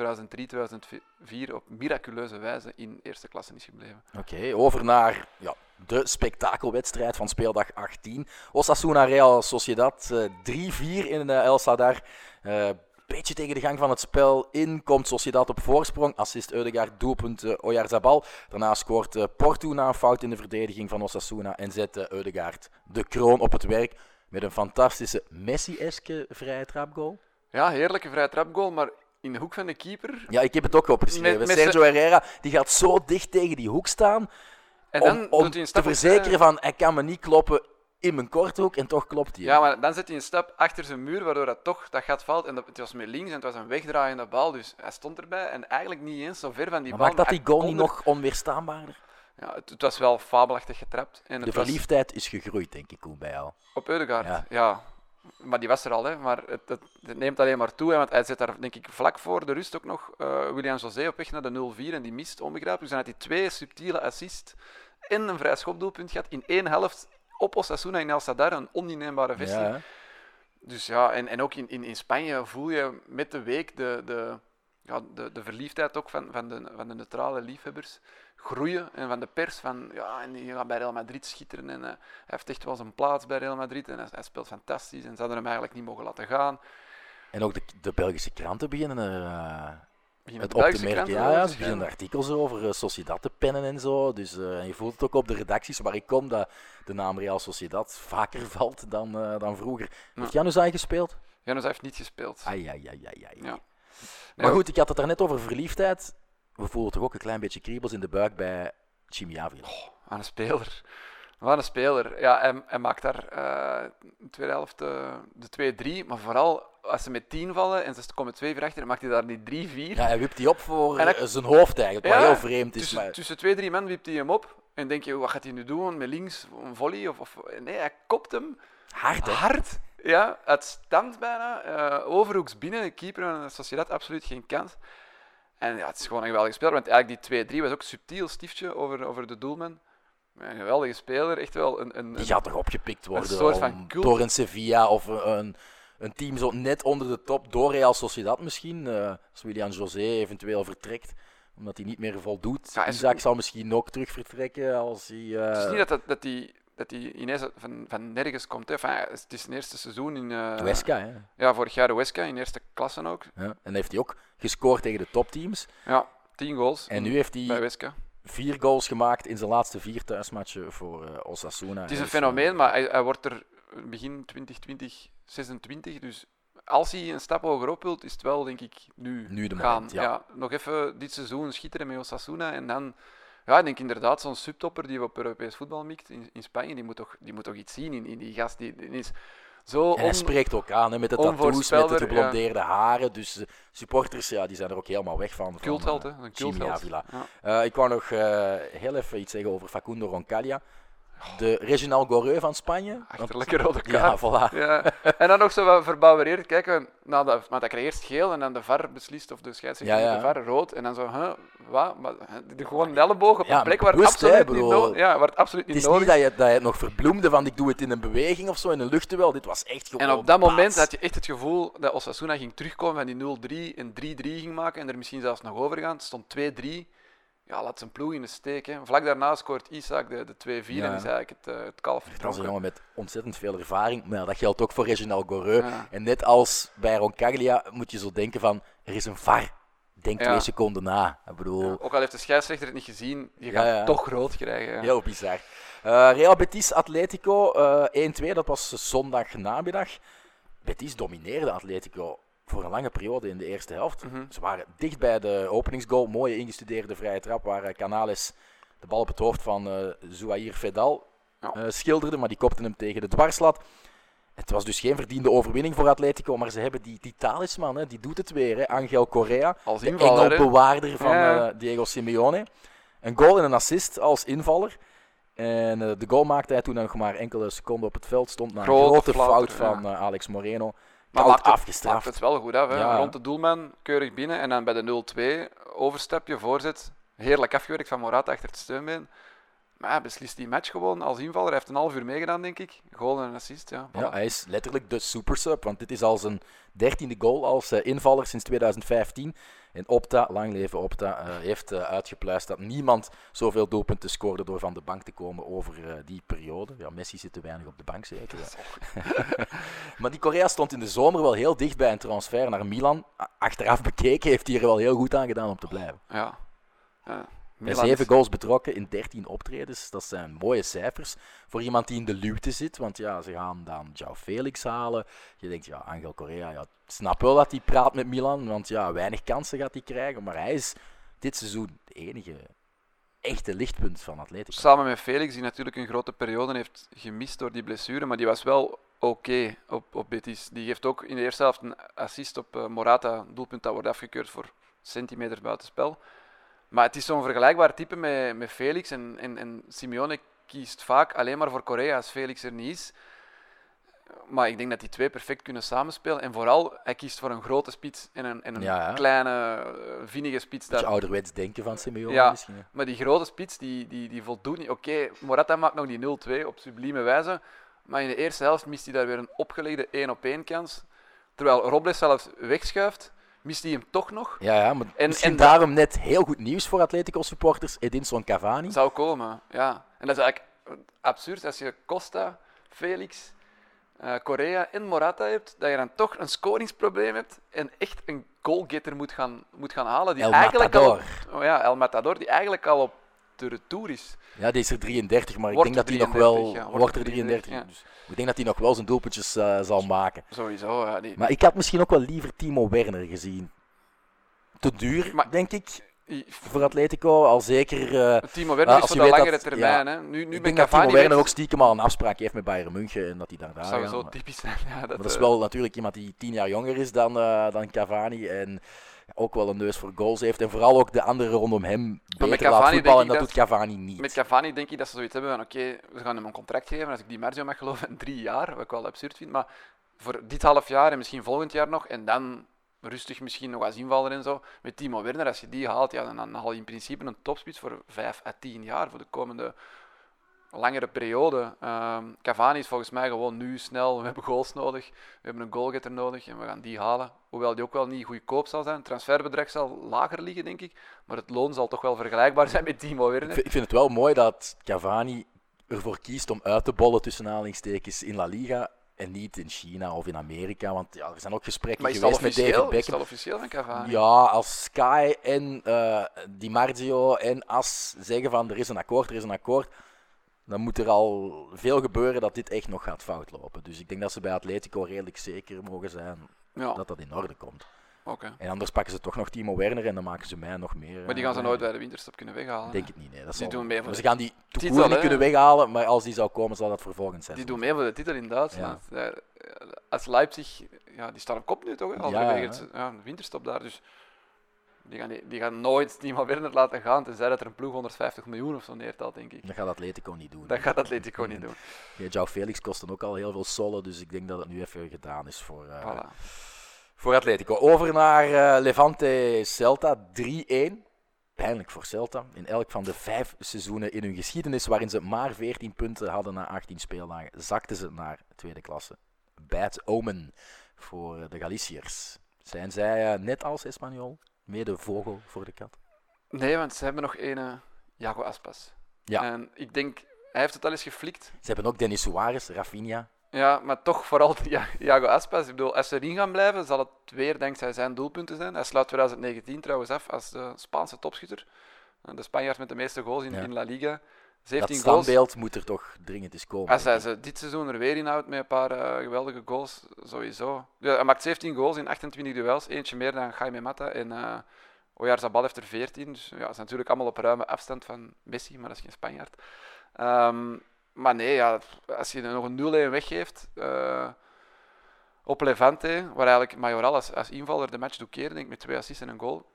S3: 2003-2004 op miraculeuze wijze in eerste klasse is gebleven.
S2: Oké, over naar ja, de spektakelwedstrijd van speeldag 18. Osasuna Real Sociedad eh, 3-4 in eh, El Sadar. Eh, beetje tegen de gang van het spel in komt Sociedad op voorsprong. Assist Eudegaard, doelpunt uh, Oyarzabal. Daarna scoort uh, Porto na een fout in de verdediging van Osasuna en zet uh, Eudegaard de kroon op het werk met een fantastische Messi-eske vrije trapgoal.
S3: Ja, heerlijke vrije trapgoal, maar in de hoek van de keeper.
S2: Ja, ik heb het ook opgeschreven.
S3: Met- met
S2: Sergio Herrera die gaat zo dicht tegen die hoek staan
S3: En
S2: om,
S3: dan
S2: om
S3: een
S2: te verzekeren van hij kan me niet kloppen in mijn korthoek en toch klopt hij.
S3: Ja, maar dan zet hij een stap achter zijn muur, waardoor dat toch dat gat valt. En dat, het was met links en het was een wegdraaiende bal, dus hij stond erbij. En eigenlijk niet eens zo ver van die
S2: maar
S3: bal.
S2: maakt dat die goal niet nog onweerstaanbaarder?
S3: Ja, het, het was wel fabelachtig getrapt. En
S2: De
S3: was
S2: verliefdheid is gegroeid, denk ik, Koen, bij jou.
S3: op Eudegaard,
S2: Ja.
S3: ja. Maar die was er al, hè. maar het, het, het neemt alleen maar toe. Hè, want hij zet daar, denk ik, vlak voor de rust ook nog uh, William José op weg naar de 0-4 en die mist onbegrijpelijk. Dus dan had hij twee subtiele assists en een vrij schopdoelpunt gehad in één helft op Osasuna in El Sadar, een oninneembare vesting.
S2: Ja?
S3: Dus ja, en, en ook in, in, in Spanje voel je met de week de, de, ja, de, de verliefdheid ook van, van, de, van de neutrale liefhebbers groeien. En van de pers van, ja, en die gaat bij Real Madrid schitteren. En eh, hij heeft echt wel zijn plaats bij Real Madrid. En hij, hij speelt fantastisch. En ze hadden hem eigenlijk niet mogen laten gaan.
S2: En ook de, de Belgische kranten beginnen er eh,
S3: Beginnen
S2: het op te merken. Ja, ja, ze beginnen artikels over uh, Sociedad te pennen en zo. Dus eh, en je voelt het ook op de redacties waar ik kom dat de naam Real Sociedad vaker [LAUGHS] valt dan, eh, dan vroeger. Heeft Januzaj gespeeld?
S3: Janus heeft niet gespeeld.
S2: Ai, ai, ai, ai, ai.
S3: Ja.
S2: Maar goed, ik had het daarnet over verliefdheid. We voelen toch ook een klein beetje kriebels in de buik bij Chimiavila.
S3: Aan een speler. Wat een speler. Ja, hij, hij maakt daar in de tweede helft de 2-3. Maar vooral als ze met 10 vallen en ze komen 2 4 achter, maakt hij daar die 3-4.
S2: Ja, hij wipt die op voor
S3: En
S2: eh, zijn hoofd eigenlijk, wat
S3: Ja,
S2: heel vreemd is.
S3: tussen,
S2: Maar...
S3: tussen twee, drie man wipt hij hem op. En denk je, wat gaat hij nu doen? Met links een volley? Of, of, nee, hij kopt hem
S2: Hard, hè?
S3: hard. Ja, uit stand bijna. eh, overhoeks binnen. De keeper van Sociedad absoluut geen kans. En ja, het is gewoon een geweldige speler. Want eigenlijk die 2-3 was ook een subtiel stiftje over, over de doelman. Een geweldige speler. Echt wel een... een,
S2: Die
S3: een-
S2: gaat toch opgepikt worden
S3: soort van cult.
S2: door een Sevilla of een, een team zo net onder de top, door Real Sociedad misschien. eh, als William José eventueel vertrekt, omdat hij niet meer voldoet.
S3: Ja, hij is-
S2: Isaac zal misschien ook terug vertrekken als hij... eh,
S3: Het is niet dat, dat, dat die dat die ineens van, van nergens komt. Hè. Het is zijn eerste seizoen in... eh,
S2: Huesca, hè.
S3: Ja, vorig jaar de Huesca, in eerste klasse ook.
S2: Ja. En heeft hij ook gescoord tegen de topteams.
S3: Ja, tien goals.
S2: En nu heeft hij vier goals gemaakt in zijn laatste vier thuismatchen voor Osasuna.
S3: Het is een
S2: Dus,
S3: fenomeen, maar hij, hij wordt er begin 2020, 26. Dus als hij een stap hogerop wilt, is het wel, denk ik, nu,
S2: Nu de
S3: gaan.
S2: moment, ja.
S3: nog even dit seizoen schitteren met Osasuna. En dan, ja, ik denk inderdaad, zo'n subtopper die op Europees voetbal mikt in, in Spanje, die moet, toch, die moet toch iets zien in, in die gast. Die, die is zo
S2: En hij spreekt ook aan hè, met de tattoos, met de geblondeerde haren. Dus eh, supporters ja, die zijn er ook helemaal weg van.
S3: cultheld, hè?
S2: eh,
S3: Een
S2: Jimmy
S3: cultheld.
S2: Avila.
S3: Ja.
S2: Eh, ik wou nog heel even iets zeggen over Facundo Roncaglia. De Reginald Goreu van Spanje.
S3: Achterlijke rode
S2: Ja,
S3: kaart.
S2: voilà.
S3: Ja. En dan nog zo wat verbouwereerd kijken. Nou, dat, maar dat kreeg eerst geel en dan de VAR beslist, of de scheidsrechter
S2: Ja, ja.
S3: de VAR rood. En dan zo, huh, wat? Maar, gewoon een elleboog op
S2: Ja,
S3: een plek waar het
S2: hè,
S3: absoluut, niet, nodig, ja, waar het absoluut
S2: Het
S3: niet
S2: is
S3: nodig
S2: niet dat je, dat je het nog verbloemde van ik doe het in een beweging of zo, in een luchtduel. Dit was echt gewoon
S3: En op dat moment had je echt het gevoel dat Osasuna ging terugkomen van die 0-3 en 3-3 ging maken en er misschien zelfs nog over gaan. Het stond 2-3. Ja, laat zijn ploeg in de steek. Hè. Vlak daarna scoort Isaac de, de 2-4
S2: Ja.
S3: en is eigenlijk het, eh, het kalf
S2: Dat is een jongen met ontzettend veel ervaring, maar dat geldt ook voor Reginald Goreu.
S3: Ja.
S2: En net als bij Roncaglia moet je zo denken van, er is een VAR. Denk
S3: Ja.
S2: twee seconden na. Ik bedoel,
S3: Ook al heeft de scheidsrechter het niet gezien, je gaat toch rood krijgen. Ja.
S2: Heel bizar. Eh, Real Betis Atletico eh 1-2, dat was zondag namiddag. Betis domineerde Atletico voor een lange periode in de eerste helft.
S3: Mhm.
S2: Ze waren dicht bij de openingsgoal. Mooie ingestudeerde vrije trap waar eh, Canales de bal op het hoofd van eh Zouair Fedal
S3: Ja.
S2: eh, schilderde, maar die kopte hem tegen de dwarslat. Het was dus geen verdiende overwinning voor Atletico, maar ze hebben die, die talisman, hè, die doet het weer. Hè. Angel Correa,
S3: Als
S2: de engelbewaarder van
S3: Ja.
S2: eh, Diego Simeone. Een goal en een assist als invaller. En de goal maakte hij toen hij nog maar enkele seconden op het veld stond. Na een
S3: Grote
S2: fout van
S3: ja.
S2: Alex Moreno.
S3: Maar maakt het, maakt het wel goed af. Hè.
S2: Ja.
S3: Rond de doelman, keurig binnen. En dan bij de 0-2, overstapje, voorzet. Heerlijk afgewerkt van Morata achter het steunbeen. Maar ja, beslist die match gewoon als invaller. Hij heeft een half uur meegedaan, denk ik. Goal en een assist, ja.
S2: Ja, hij is letterlijk de supersub, want dit is al zijn dertiende goal als eh, invaller sinds 2015. En Opta, lang leven Opta, eh, heeft eh, uitgepluist dat niemand zoveel doelpunten scoorde door van de bank te komen over eh, die periode. Ja, Messi zit te weinig op de bank zeker. [LAUGHS] maar die Korea stond in de zomer wel heel dicht bij een transfer naar Milan. Achteraf bekeken heeft hij er wel heel goed aan gedaan om te blijven.
S3: Ja. ja.
S2: Zeven
S3: is-
S2: goals betrokken in 13 optredens. Dat zijn mooie cijfers voor iemand die in de luwte zit. Want ja, ze gaan dan João Felix halen. Je denkt, ja, Angel Correa, ja, snap wel dat hij praat met Milan. Want ja, weinig kansen gaat hij krijgen. Maar hij is dit seizoen de enige echte lichtpunt van Atletico.
S3: Samen met Felix, die natuurlijk een grote periode heeft gemist door die blessure, maar die was wel oké op, op Betis. Die geeft ook in de eerste helft een assist op eh, Morata, doelpunt dat wordt afgekeurd voor centimeter buitenspel. Maar het is zo'n vergelijkbaar type met, met Felix en, en, en Simeone kiest vaak alleen maar voor Korea als Felix er niet is. Maar ik denk dat die twee perfect kunnen samenspelen. En vooral, hij kiest voor een grote spits en een, en een
S2: Ja, ja.
S3: kleine, eh, vinnige spits.
S2: Beetje
S3: Daar,
S2: ouderwets denken van Simeone
S3: Ja.
S2: misschien. hè.
S3: maar die grote spits, die, die, die voldoet niet. Oké, Morata maakt nog die 0-2 op sublieme wijze. Maar in de eerste helft mist hij daar weer een opgelegde 1-op-1 kans. Terwijl Robles zelfs wegschuift, mist hij hem toch nog.
S2: Ja, ja, maar
S3: En-
S2: misschien
S3: en-
S2: daarom net heel goed nieuws voor Atletico-supporters. Edinson Cavani.
S3: Zou komen, ja. En dat is eigenlijk absurd als je Costa, Felix, eh Correa en Morata hebt, dat je dan toch een scoringsprobleem hebt en echt een goalgetter moet gaan, moet gaan halen. Die
S2: El
S3: eigenlijk al,
S2: Matador.
S3: oh ja, El Matador, die eigenlijk al op de retour is.
S2: Ja, die is er 33, maar ik denk dat hij nog wel...
S3: 33, ja,
S2: wordt er 33.
S3: ja.
S2: Dus ik denk dat hij nog wel zijn doelpuntjes eh, zal maken.
S3: Sowieso, ja. Die,
S2: Maar ik had misschien ook wel liever Timo Werner gezien. Te duur,
S3: Maar-
S2: denk ik, voor Atletico. Al zeker... eh,
S3: Timo Werner
S2: Ah,
S3: is voor de langere
S2: dat-
S3: termijn.
S2: ja.
S3: hè. Nu, nu
S2: ik denk dat Timo Werner ook stiekem al een afspraak heeft met Bayern München en dat hij daar daar
S3: zou zo typisch zijn. [LAUGHS] Ja, dat,
S2: maar dat is wel natuurlijk iemand die tien jaar jonger is dan, dan Cavani. En ook wel een neus voor goals heeft. En vooral ook de anderen rondom hem beter laat voetballen. En dat
S3: dat-
S2: doet Cavani niet.
S3: Met Cavani denk ik dat ze zoiets hebben van oké, we gaan hem een contract geven. Als ik die Marzio mag geloven, [LAUGHS] in drie jaar, wat ik wel absurd vind. Maar voor dit half jaar en misschien volgend jaar nog. En dan rustig misschien nog als invaller en zo. Met Timo Werner, als je die haalt, ja, dan, dan haal je in principe een topspits voor vijf à tien jaar. Voor de komende langere periode. Ehm, Cavani is volgens mij gewoon nu snel. We hebben goals nodig. We hebben een goalgetter nodig en we gaan die halen. Hoewel die ook wel niet goedkoop zal zijn. Het transferbedrag zal lager liggen, denk ik. Maar het loon zal toch wel vergelijkbaar zijn met Timo Werner.
S2: ik vind het wel mooi dat Cavani ervoor kiest om uit te bollen tussen aanhalingstekens in La Liga en niet in China of in Amerika. Want ja, er zijn ook gesprekken
S3: Maar
S2: geweest met David
S3: officieel? Is
S2: Beckham.
S3: al officieel van Cavani?
S2: Ja, als Sky en eh Di Marzio en As zeggen van er is een akkoord, er is een akkoord, dan moet er al veel gebeuren dat dit echt nog gaat fout lopen. Dus ik denk dat ze bij Atletico redelijk zeker mogen zijn
S3: Ja,
S2: dat dat in orde komt. En anders pakken ze toch nog Timo Werner en dan maken ze mij nog meer.
S3: Maar die
S2: eh,
S3: gaan ze nooit bij de winterstop kunnen weghalen.
S2: Denk het niet. Nee. Dat
S3: Die
S2: zal-
S3: doen mee voor
S2: maar ze gaan die
S3: titel,
S2: niet kunnen weghalen, maar als die zou komen, zal dat vervolgens zijn.
S3: Die doen mee voor de titel in Duitsland. Ja. Als Leipzig, ja, die staan op kop nu toch? het- ja, de winterstop daar. Dus Die gaan, die, die gaan nooit [LAUGHS] Timo Werner laten gaan, tenzij dat er een ploeg 150 miljoen of zo neertelt, denk ik.
S2: Dat gaat Atletico niet doen.
S3: Dat gaat Atletico niet doen.
S2: Ja, João Felix kostte ook al heel veel sollen, dus ik denk dat het nu even gedaan is voor,
S3: Voilà.
S2: voor Atletico. Over naar eh, Levante Celta 3-1. Pijnlijk voor Celta. In elk van de vijf seizoenen in hun geschiedenis waarin ze maar 14 punten hadden na 18 speeldagen, zakten ze naar tweede klasse. Bad omen voor de Galiciërs. Zijn zij eh, net als Espanyol mede vogel voor de kat?
S3: Nee, want ze hebben nog een eh, Iago Aspas.
S2: Ja.
S3: En ik denk, hij heeft het al eens geflikt.
S2: Ze hebben ook Denis Suarez, Rafinha.
S3: Ja, maar toch vooral Ja- Iago Aspas. Ik bedoel, als ze erin gaan blijven, zal het weer dankzij zijn doelpunten zijn. Hij sluit 2019 trouwens af als de Spaanse topschutter. Eh, De Spanjaard met de meeste goals in,
S2: Ja.
S3: in La Liga.
S2: Dat
S3: 17 goals.
S2: standbeeld moet er toch dringend eens komen.
S3: Als hij ze dit seizoen er weer inhoudt met een paar eh, geweldige goals, sowieso. Ja, hij maakt 17 goals in 28 duels, eentje meer dan Jaime Mata. En eh Oyarzabal heeft er 14. Dus ja, ze zijn natuurlijk allemaal op ruime afstand van Messi, maar dat is geen Spanjaard. Ehm, maar nee, ja, als je er nog een 0-1 weggeeft eh, op Levante, waar eigenlijk Majoral als, als invaller de match doet keren, denk ik, met twee assists en een goal.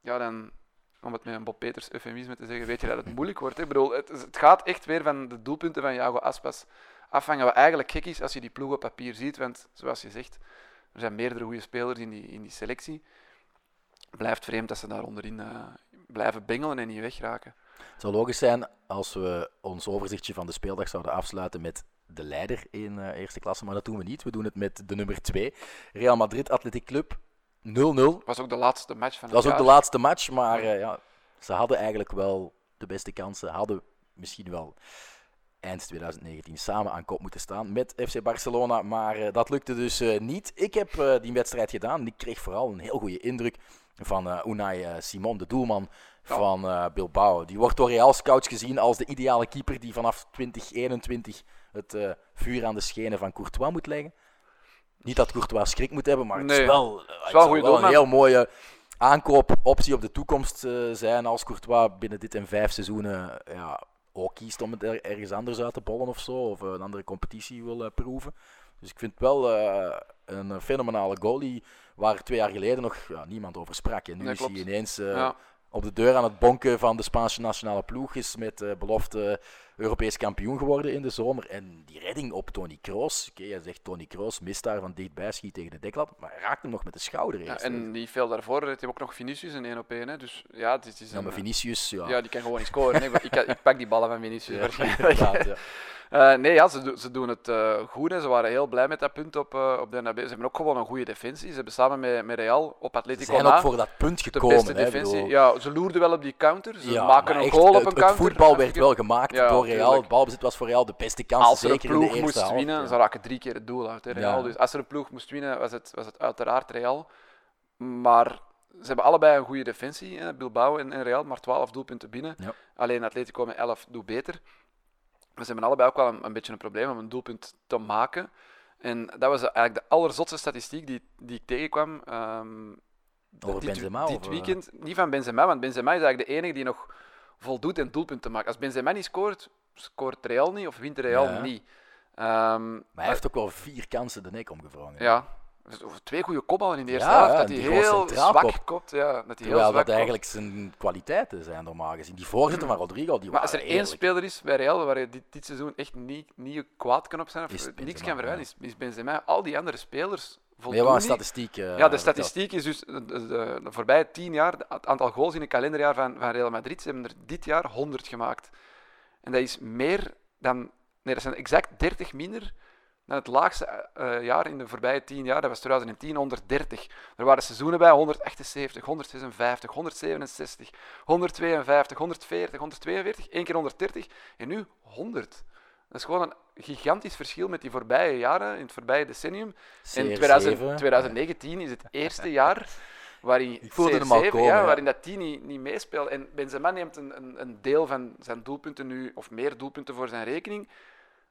S3: Ja, dan, om het met een Bob Peters eufemisme te zeggen, weet je dat het moeilijk wordt. Hè? Ik bedoel, het, het gaat echt weer van de doelpunten van Iago Aspas afhangen. Wat eigenlijk gek is als je die ploeg op papier ziet. Want zoals je zegt, er zijn meerdere goede spelers in die, in die selectie. Blijft vreemd dat ze daar onderin eh, blijven bengelen en niet wegraken.
S2: Het zou logisch zijn als we ons overzichtje van de speeldag zouden afsluiten met de leider in eh, eerste klasse, maar dat doen we niet. We doen het met de nummer 2, Real Madrid Athletic Club 0-0.
S3: was ook de laatste match van
S2: Dat was
S3: het
S2: ook de laatste match, maar eh, ja, ze hadden eigenlijk wel de beste kansen. Hadden misschien wel eind 2019 samen aan kop moeten staan met FC Barcelona, maar eh, dat lukte dus eh, niet. Ik heb die wedstrijd gedaan. Ik kreeg vooral een heel goede indruk van Unai Simon, de doelman
S3: Ja.
S2: van Bilbao. Die wordt door Real Scouts gezien als de ideale keeper die vanaf 2021 het vuur aan de schenen van Courtois moet leggen. Niet dat Courtois schrik moet hebben, maar het is wel, eh,
S3: wel een
S2: wel heel mooie aankoopoptie op de toekomst eh, zijn als Courtois binnen dit en vijf seizoenen ja, ook kiest om het er- ergens anders uit te bollen of zo, of eh, een andere competitie wil eh, proeven. Dus ik vind het wel eh, een fenomenale goalie waar twee jaar geleden nog ja, niemand over sprak. En nu
S3: Nee,
S2: is hij ineens eh,
S3: Ja.
S2: op de deur aan het bonken van de Spaanse nationale ploeg. Is met eh, belofte Europees kampioen geworden in de zomer. En die redding op Tony Kroos. Oké, jij zegt Tony Kroos mist daar van dichtbij, schiet tegen de deklat. Maar hij raakt hem nog met de schouder
S3: Ja,
S2: eerst.
S3: en niet veel daarvoor heeft hij ook nog Vinicius een 1 op 1. Hè. Dus ja, het is, het is
S2: ja,
S3: een,
S2: maar Vinicius, ja.
S3: ja, die kan gewoon niet scoren. ik, ik pak die ballen van Vinicius
S2: Ja,
S3: waarschijnlijk. [LAUGHS]
S2: inderdaad, ja. [LAUGHS]
S3: Eh, nee, ja, ze, ze doen het eh, goed. Hè. Ze waren heel blij met dat punt op, eh op de NAB. Ze hebben ook gewoon een goede defensie. Ze hebben samen met, met Real op
S2: Ze
S3: Atletico
S2: zijn
S3: na
S2: ook voor dat punt
S3: de
S2: gekomen.
S3: beste
S2: hè,
S3: defensie.
S2: bedoel-
S3: Ja, ze loerden wel op die counter. Ze maken een
S2: echt,
S3: goal op
S2: het,
S3: een
S2: het
S3: counter.
S2: voetbal werd wel gemaakt door Real. Het balbezit was voor Real de beste kans,
S3: Als er een
S2: zeker in de
S3: ploeg moest winnen,
S2: ja.
S3: ze raken drie keer het doel uit. Real. Dus als er een ploeg moest winnen, was het, was het uiteraard Real. Maar ze hebben allebei een goede defensie, hè, Bilbao en, en Real, maar 12 doelpunten binnen.
S2: Ja.
S3: Alleen Atletico met 11 doet beter. Maar ze hebben allebei ook wel een, een beetje een probleem om een doelpunt te maken. En dat was eigenlijk de allerzotste statistiek die, die ik tegenkwam. ehm,
S2: Over
S3: dit,
S2: Benzema,
S3: dit
S2: eh?
S3: weekend. Niet van Benzema, want Benzema is eigenlijk de enige die nog voldoet en doelpunten maakt. Als Benzema niet scoort, scoort Real niet of wint Real
S2: Ja.
S3: niet. Ehm,
S2: Maar hij heeft ook wel vier kansen de nek omgevrongen.
S3: ja, twee goede kopballen in de eerste
S2: Ja,
S3: helft. Dat
S2: die
S3: hij heel zwak
S2: kopt.
S3: Ja, dat hij heel zwak
S2: dat eigenlijk zijn kwaliteiten zijn normaal gezien. Die voorzetten van Rodrigo, die
S3: Maar als er één speler is bij Real waar je dit, dit seizoen echt niet, niet kwaad kan op zijn, of niks kan verwijten, is, is Benzema. Al die andere spelers
S2: Nee,
S3: voldoen niet.
S2: statistiek. eh,
S3: Ja, de statistiek is dus de, de, de- de voorbije tien jaar, het aantal goals in een kalenderjaar van, van Real Madrid, ze hebben er dit jaar 100 gemaakt. En dat is meer dan, nee, dat zijn exact 30 minder dan het laagste eh, eh, jaar in de voorbije 10 jaar. Dat was 2010, 130. Er waren seizoenen bij 178, 156, 167, 152, 140, 142, één keer 130 en nu 100. Dat is gewoon een gigantisch verschil met die voorbije jaren, in het voorbije decennium. En
S2: CR7,
S3: 2000 2019 is het eerste jaar [LAUGHS] waarin,
S2: Ik voelde hem
S3: CR7,
S2: al komen,
S3: ja,
S2: ja.
S3: waarin dat die niet, niet meespeelt. En Benzema neemt een, een, een deel van zijn doelpunten nu, of meer doelpunten voor zijn rekening,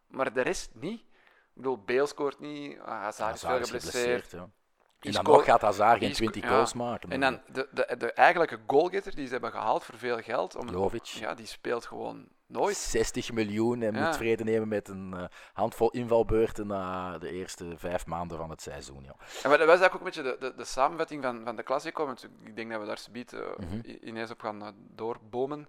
S3: maar de rest niet. Ik bedoel, Bale scoort niet, Hazard is veel geblesseerd.
S2: geblesseerd, ja. En dan nog gaat Hazard geen
S3: sco-
S2: 20
S3: ja.
S2: goals maken.
S3: En dan de, de, de eigenlijke goalgetter die ze hebben gehaald voor veel geld. Om,
S2: Jovic.
S3: Ja, die speelt gewoon nooit.
S2: 60 miljoen en
S3: Ja.
S2: moet vrede nemen met een eh, handvol invalbeurten na de eerste vijf maanden van het seizoen. Ja.
S3: En dat was eigenlijk ook een beetje de, de, de samenvatting van, van de Classico. Want ik denk dat we daar subiet, eh,
S2: Mhm.
S3: ineens op gaan eh, doorbomen.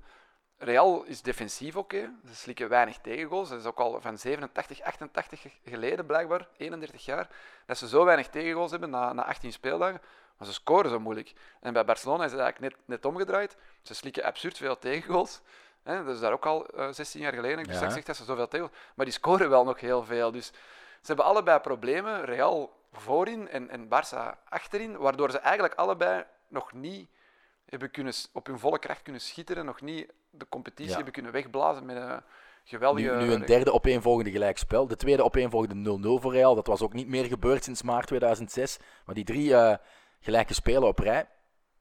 S3: Real is defensief oké. Ze slikken weinig tegengoals. Dat is ook al van 87, 88 ge- geleden blijkbaar, 31 jaar, dat ze zo weinig tegengoals hebben na, na 18 speeldagen. Maar ze scoren zo moeilijk. En bij Barcelona is het eigenlijk net, net omgedraaid. Ze slikken absurd veel tegengoals. Hè, dat is daar ook al eh, 16 jaar geleden. Ik
S2: Ja.
S3: dus straks zeg dat ze zoveel tegengoals... Maar die scoren wel nog heel veel. Dus ze hebben allebei problemen. Real voorin en, en Barça achterin. Waardoor ze eigenlijk allebei nog niet hebben kunnen, op hun volle kracht kunnen schitteren. Nog niet de competitie
S2: Ja.
S3: hebben kunnen wegblazen met een geweldige...
S2: Nu, nu een derde opeenvolgende gelijkspel. De tweede opeenvolgende 0-0 voor Real. Dat was ook niet meer gebeurd sinds maart 2006. Maar die drie eh, gelijke spelen op rij.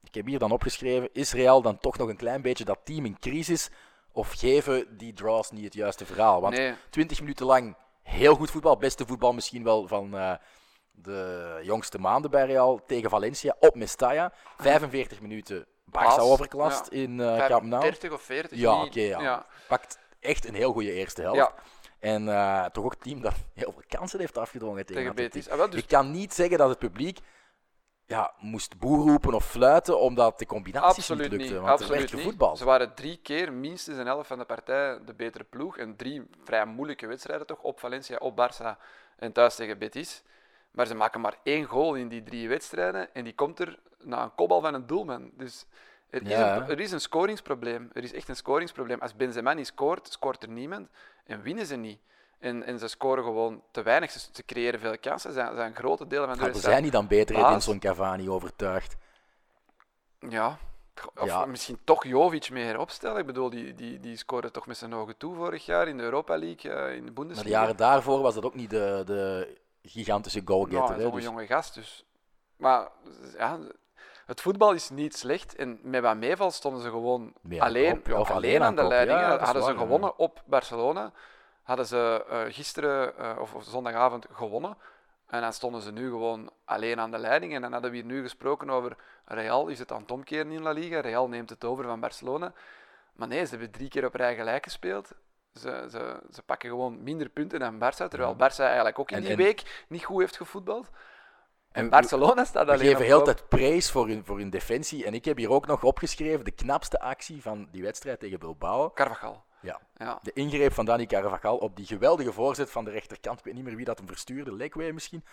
S2: Ik heb hier dan opgeschreven, is Real dan toch nog een klein beetje dat team in crisis? Of geven die draws niet het juiste verhaal? Want
S3: Nee,
S2: 20 minuten lang heel goed voetbal. Beste voetbal misschien wel van eh, de jongste maanden bij Real tegen Valencia op Mestalla. 45 minuten Barça overklast in Camp Nou.
S3: 30 of 40.
S2: Ja, oké. ja.
S3: ja.
S2: Pakt echt een heel goede eerste helft. En eh, toch ook team dat [LAUGHS] heel veel kansen heeft afgedwongen tegen.
S3: Betis. Ah, wel, dus
S2: Ik kan niet zeggen dat het publiek ja, moest boer roepen of fluiten omdat de combinaties
S3: Absoluut
S2: niet lukten.
S3: niet.
S2: Want er
S3: Absoluut
S2: werd
S3: niet. Ze waren drie keer minstens een helft van de partij de betere ploeg. En drie vrij moeilijke wedstrijden toch. Op Valencia, op Barça en thuis tegen Betis. Maar ze maken maar één goal in die drie wedstrijden. En die komt er na een kopbal van een doelman. Dus er is, een, er is een scoringsprobleem. Er is echt een scoringsprobleem. Als Benzema niet scoort, scoort er niemand. En winnen ze niet. En, en ze scoren gewoon te weinig. Ze, ze creëren veel kansen. Ze zijn, zijn grote delen van de
S2: Hadden
S3: wedstrijd.
S2: zij niet dan beter
S3: Baas.
S2: Edinson Cavani overtuigd?
S3: Ja. Of
S2: Ja.
S3: misschien toch Jovic meer opstellen. Ik bedoel, die, die, die scoorde toch met zijn ogen toe vorig jaar in de Europa League, eh, in de
S2: Maar
S3: Bundesliga.
S2: de jaren daarvoor was dat ook niet de, de gigantische goalgetter. hè,
S3: zo'n
S2: dus-
S3: jonge gast. Dus. Maar ja, het voetbal is niet slecht. En met wat meeval stonden ze gewoon alleen,
S2: of
S3: alleen aan de leiding.
S2: Ja,
S3: hadden ze
S2: ja.
S3: gewonnen op Barcelona. Hadden ze eh, gisteren eh, of, of zondagavond gewonnen. En dan stonden ze nu gewoon alleen aan de leiding. En dan hadden we hier nu gesproken over Real. Is het aan het omkeren in La Liga? Real neemt het over van Barcelona. Maar nee, ze hebben drie keer op rij gelijk gespeeld. Ze, ze, ze pakken gewoon minder punten dan Barça. Terwijl Barça eigenlijk ook in
S2: En-
S3: die
S2: en-
S3: week niet goed heeft gevoetbald. En Barcelona staat alleen
S2: geven
S3: op
S2: heel tijd praise voor hun, voor hun defensie. En ik heb hier ook nog opgeschreven de knapste actie van die wedstrijd tegen Bilbao.
S3: Carvajal.
S2: Ja,
S3: Ja.
S2: de ingreep van Dani Carvajal op die geweldige voorzet van de rechterkant. Ik weet niet meer wie dat hem verstuurde, Legway misschien.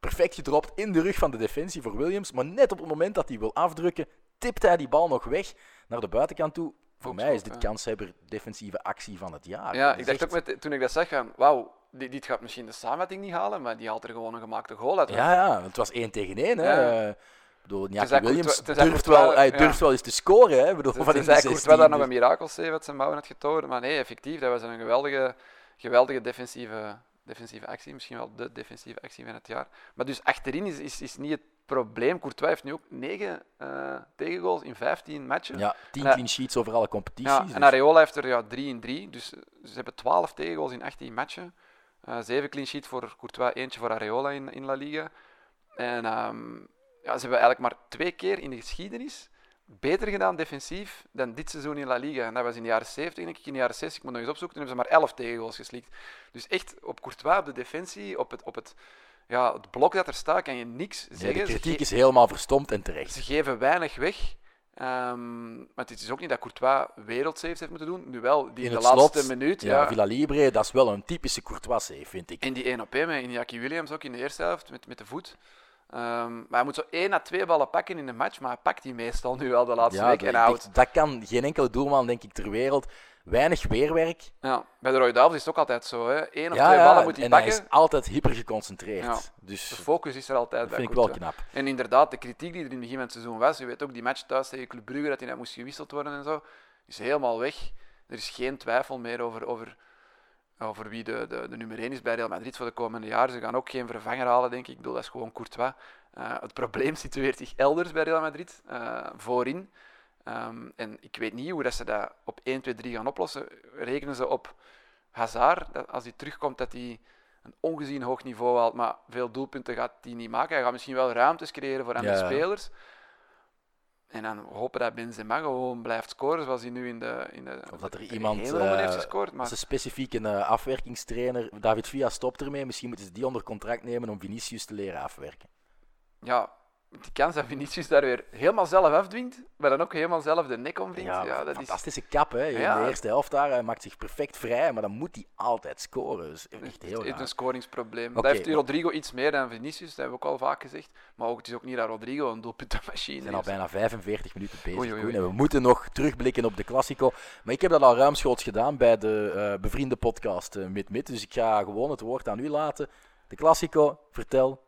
S2: Perfect gedropt in de rug van de defensie voor Williams. Maar net op het moment dat hij wil afdrukken, tipt hij die bal nog weg naar de buitenkant toe. Voor mij is dit
S3: ja.
S2: kanshebber defensieve actie van het jaar.
S3: Ja,
S2: Dat
S3: ik dacht
S2: echt-
S3: ook met, toen ik dat zag, van, wauw, dit, dit gaat misschien de samenvatting niet halen, maar die haalt er gewoon een gemaakte goal uit.
S2: Ja, ja, het was 1 tegen 1. Hè.
S3: Ja.
S2: Ik bedoel, Williams durft,
S3: Courtois-
S2: wel, hij
S3: ja.
S2: durft wel eens te scoren. Hè. Bedoel,
S3: Dus
S2: van
S3: Tenzij
S2: 16,
S3: Courtois daar nog
S2: dus-
S3: een mirakel wat zijn mouwen had getoond. Maar nee, effectief, dat was een geweldige, geweldige defensieve, defensieve actie. Misschien wel de defensieve actie van het jaar. Maar dus achterin is, is, is niet het probleem. Courtois heeft nu ook 9 eh tegengoals in 15 matchen.
S2: Ja, 10
S3: Ja.
S2: clean sheets over alle competities.
S3: Ja,
S2: dus-
S3: en Areola heeft er ja, 3 in 3. Dus eh, ze hebben 12 tegengoals in 18 matchen. Eh 7 clean sheet voor Courtois, eentje voor Areola in, in La Liga. En ehm, ja, ze hebben eigenlijk maar twee keer in de geschiedenis beter gedaan defensief dan dit seizoen in La Liga. En dat was in de jaren 70, denk ik. In de jaren 60, ik moet nog eens opzoeken, toen hebben ze maar 11 tegengoals geslikt. Dus echt op Courtois, op de defensie, op het, op het, ja, het blok dat er staat, kan je niks
S2: Nee,
S3: zeggen.
S2: de kritiek is helemaal verstomd en terecht.
S3: ze geven weinig weg. Ehm, maar het is ook niet dat Courtois wereldsaves heeft moeten doen. Nu wel, die
S2: In
S3: in de laatste
S2: slot,
S3: minuut.
S2: Ja,
S3: Ja,
S2: Villa Libre, dat is wel een typische Courtois save, vind ik.
S3: En die 1 op 1 met Iñaki Williams ook in de eerste helft met, met de voet. Ehm, maar hij moet zo één à twee ballen pakken in een match, maar hij pakt die meestal nu wel de laatste
S2: Ja,
S3: week.
S2: dat,
S3: En houdt
S2: dat kan geen enkele doelman, denk ik, ter wereld. Weinig weerwerk.
S3: Ja, bij de Roy Davies is het ook altijd zo. Hè. Eén of
S2: ja,
S3: twee ballen moet hij
S2: en hij
S3: pakken.
S2: is altijd hyper geconcentreerd.
S3: Ja.
S2: Dus
S3: De
S2: dat
S3: focus is er altijd bij
S2: vind ik wel knap.
S3: En inderdaad, de kritiek die er in het begin van het seizoen was, je weet ook die match thuis tegen Club Brugge, dat hij net moest gewisseld worden en zo, is helemaal weg. Er is geen twijfel meer over, over, over wie de, de, de nummer 1 is bij Real Madrid voor de komende jaren. Ze gaan ook geen vervanger halen, denk ik. Ik bedoel, dat is gewoon Courtois. Eh, het probleem [LAUGHS] situeert zich elders bij Real Madrid, eh, voorin. Ehm, en ik weet niet hoe dat ze dat op 1, 2, 3 gaan oplossen. Rekenen ze op Hazard, dat als hij terugkomt, dat hij een ongezien hoog niveau haalt, maar veel doelpunten gaat hij niet maken. Hij gaat misschien wel ruimtes creëren voor andere
S2: Ja.
S3: spelers. En dan hopen dat Benzema gewoon blijft scoren zoals hij nu in de, in de,
S2: Of dat er iemand,
S3: ronde heeft
S2: eh,
S3: gescoord. Maar
S2: een specifiek een eh, afwerkingstrainer, David Villa stopt ermee, misschien moeten ze die onder contract nemen om Vinicius te leren afwerken.
S3: ja, die kans dat Vinicius daar weer helemaal zelf afdwingt, maar dan ook helemaal zelf de nek omwringt, ja,
S2: Ja,
S3: dat is
S2: fantastische kap hè. In
S3: Ja.
S2: de eerste helft daar, hij maakt zich perfect vrij, maar dan moet hij altijd scoren. Dus echt
S3: Het
S2: heel
S3: is
S2: raar.
S3: een scoringsprobleem.
S2: Oké,
S3: dat heeft
S2: maar-
S3: Rodrigo iets meer dan Vinicius, dat hebben we ook al vaak gezegd. Maar ook, het is ook niet dat Rodrigo een doelpuntenmachine
S2: We zijn al
S3: is.
S2: bijna 45 minuten bezig.
S3: Oei, oei,
S2: Koen,
S3: oei.
S2: en we moeten nog terugblikken op de Classico. Maar ik heb dat al ruimschoots gedaan bij de eh, bevriende podcast eh, Mid Mid. Dus ik ga gewoon het woord aan u laten. De Classico, vertel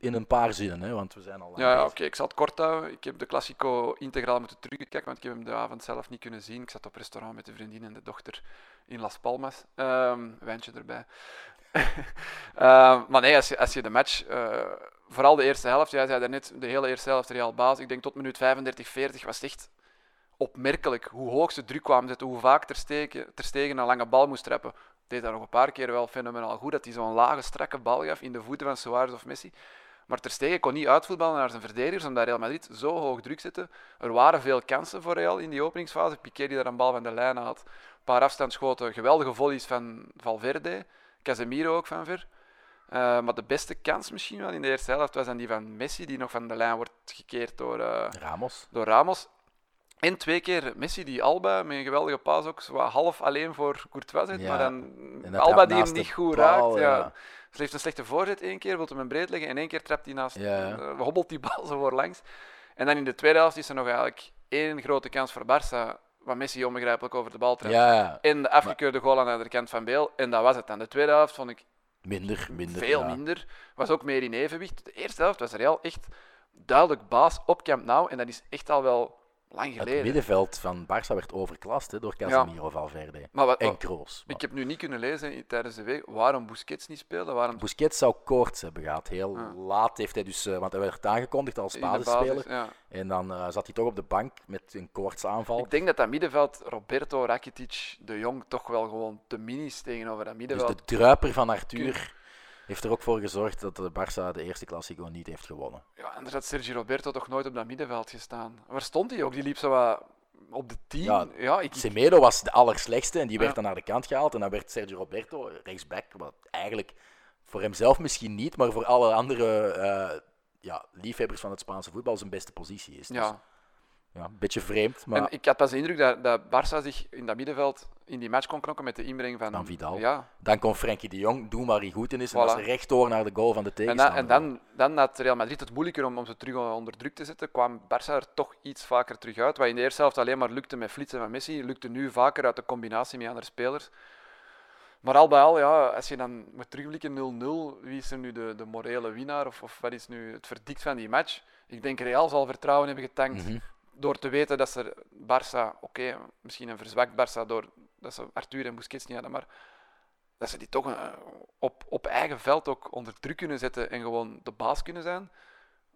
S2: in een paar zinnen, hè, want we zijn al lang
S3: Ja, ja, oké, ik zal het kort houden. Ik heb de Classico integraal moeten terugkijken, want ik heb hem de avond zelf niet kunnen zien. Ik zat op restaurant met de vriendin en de dochter in Las Palmas. Ehm wijntje erbij. [LAUGHS] Ehm, maar nee, als je, als je de match, eh, vooral de eerste helft, jij zei daarnet, de hele eerste helft Real Baas, ik denk tot minuut 35, 40 was het echt opmerkelijk hoe hoog ze druk kwamen zetten, hoe vaak ter stegen, ter stegen een lange bal moest trappen. Deed dat nog een paar keer wel fenomenaal goed, dat hij zo'n lage, strakke bal gaf in de voeten van Suarez of Messi. Maar Ter Stegen kon niet uitvoetballen naar zijn verdedigers, omdat Real Madrid zo hoog druk zette. Er waren veel kansen voor Real in die openingsfase. Piqué die daar een bal van de lijn had. Een paar afstandsschoten, geweldige volleys van Valverde. Casemiro ook van ver. Eh, maar de beste kans misschien wel in de eerste helft was dan die van Messi, die nog van de lijn wordt gekeerd door, eh,
S2: Ramos.
S3: door Ramos. En twee keer Messi die Alba met een geweldige paas ook wat half alleen voor Courtois zit,
S2: Ja,
S3: maar dan Alba die hem niet goed
S2: paal,
S3: raakt. Ja.
S2: ja.
S3: Ze heeft een slechte voorzet één keer, wil hem een breed leggen en één keer trapt hij naast,
S2: Ja.
S3: eh, hobbelt die bal zo voor langs. En dan in de tweede helft is er nog eigenlijk één grote kans voor Barça, waar Messi onbegrijpelijk over de bal trapt. En de afgekeurde goal aan de andere kant van Beel. En dat was het dan. De tweede helft vond ik
S2: minder, minder.
S3: veel
S2: ja.
S3: minder. Was ook meer in evenwicht. De eerste helft was Real echt duidelijk baas op Camp Nou. En dat is echt al wel lang
S2: Het middenveld van Barça werd overklast hè, door Casemiro Valverde
S3: Maar wat,
S2: en Kroos.
S3: ik heb nu niet kunnen lezen tijdens de week waarom Busquets niet speelde. Waarom
S2: Busquets zou koorts hebben gehad. Heel
S3: Ja.
S2: laat heeft hij dus, eh, want hij werd aangekondigd als basisspeler.
S3: basis. Ja.
S2: En dan eh, zat hij toch op de bank met een koortsaanval.
S3: Ik denk dat dat middenveld, Roberto, Rakitic, De Jong, toch wel gewoon te mini is tegenover dat
S2: Dus
S3: middenveld.
S2: de druiper van Arthur heeft er ook voor gezorgd dat de Barça de eerste Classico niet heeft gewonnen.
S3: Ja, anders had Sergio Roberto toch nooit op dat middenveld gestaan. Waar stond hij ook? Die liep zo wat op de 10.
S2: Ja,
S3: Ja, ik,
S2: Semedo was de allerslechtste en die werd
S3: Ja.
S2: dan naar de kant gehaald. En dan werd Sergio Roberto rechtsback, wat eigenlijk voor hemzelf misschien niet, maar voor alle andere eh, ja, liefhebbers van het Spaanse voetbal zijn beste positie is. Dus,
S3: ja.
S2: Ja, een beetje vreemd, maar
S3: En ik had pas de indruk dat, dat Barça zich in dat middenveld in die match kon knokken met de inbreng van,
S2: Van Vidal.
S3: Ja.
S2: dan kon Frenkie de Jong doen waar hij goed in is. En
S3: Voilà.
S2: dat is rechtdoor naar de goal van de
S3: En, dan,
S2: tegenstander.
S3: en dan, dan had Real Madrid het moeilijker om, om ze terug onder druk te zetten. Kwam Barça er toch iets vaker terug uit. Wat in de eerste helft alleen maar lukte met flitsen van Messi, lukte nu vaker uit de combinatie met andere spelers. Maar al bij al, ja, als je dan moet terugblikken 0-0, wie is er nu de, de morele winnaar? Of, of wat is nu het verdict van die match? Ik denk Real zal vertrouwen hebben getankt
S2: Mhm.
S3: Door te weten dat ze Barça, oké, misschien een verzwakt Barça door dat ze Arthur en Busquets niet hadden, maar dat ze die toch eh, op, op eigen veld ook onder druk kunnen zetten en gewoon de baas kunnen zijn.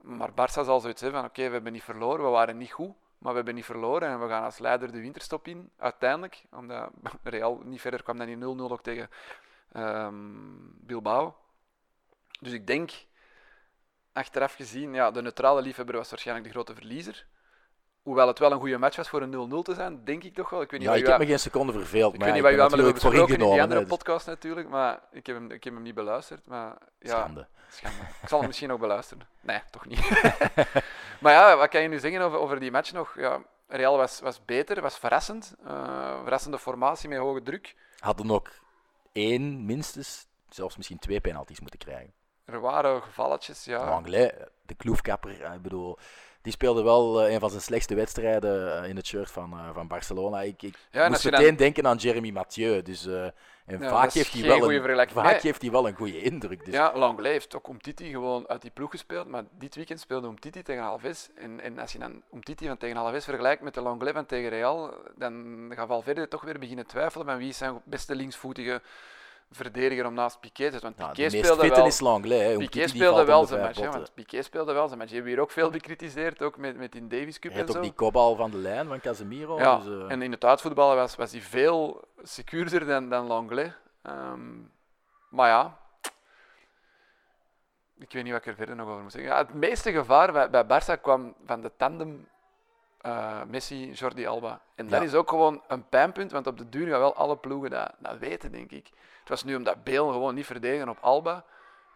S3: Maar Barça zal zoiets hebben van oké, we hebben niet verloren, we waren niet goed, maar we hebben niet verloren en we gaan als leider de winterstop in, uiteindelijk. Omdat [LAUGHS] Real niet verder kwam dan in 0-0 ook tegen ehm, Bilbao. Dus ik denk, achteraf gezien, ja, de neutrale liefhebber was waarschijnlijk de grote verliezer. Hoewel het wel een goede match was voor een 0-0 te zijn, denk ik toch wel. Ik weet niet
S2: Ja, ik heb me geen seconde verveeld,
S3: ik
S2: maar
S3: weet niet hebben besproken in die andere
S2: dus-
S3: podcast natuurlijk, maar ik heb hem, ik heb hem niet beluisterd. Maar ja,
S2: Schande.
S3: schande. Ik zal hem misschien nog beluisteren. Nee, toch niet. [LAUGHS] maar ja, wat kan je nu zeggen over, over die match nog? Ja, Real was, was beter, was verrassend. Eh, verrassende formatie met hoge druk.
S2: Hadden ook één, minstens, zelfs misschien twee penalties moeten krijgen.
S3: Er waren gevalletjes, ja.
S2: Anglais, de kloefkapper, eh, ik bedoel, die speelde wel eh, een van zijn slechtste wedstrijden eh, in het shirt van, eh, van Barcelona. Ik, ik
S3: Ja,
S2: moest meteen
S3: dan-
S2: denken aan Jeremy Mathieu. Dus, en
S3: Ja,
S2: vaak, heeft hij, wel een, vaak
S3: Nee.
S2: heeft hij wel een goede indruk. Dus,
S3: Ja, Langley heeft ook Umtiti gewoon uit die ploeg gespeeld, maar dit weekend speelde Umtiti tegen Alves. En, en als je dan Umtiti van tegen Alves vergelijkt met de Langley van tegen Real, dan gaat Valverde toch weer beginnen twijfelen van wie is zijn beste linksvoetige verdediger om naast Piqué te zetten. Want
S2: ja,
S3: Piqué
S2: de meest
S3: speelde wel...
S2: is hè.
S3: Piqué speelde wel zijn match, hè, want Piqué speelde wel zijn match. Je hebt hier ook veel bekritiseerd, ook met, met in Davis Cup en
S2: had
S3: zo.
S2: ook die kopbal van de lijn van Casemiro.
S3: Ja,
S2: dus, eh,
S3: en in het uitvoetballen was, was hij veel secuurder dan, dan Langley. Ehm, maar ja, ik weet niet wat ik er verder nog over moet zeggen. Ja, het meeste gevaar bij, bij Barça kwam van de tandem eh, Messi, Jordi Alba. En dat
S2: Ja.
S3: is ook gewoon een pijnpunt, want op de duur gaan wel alle ploegen dat, dat weten, denk ik. Het was nu omdat Beel gewoon niet verdedigen op Alba.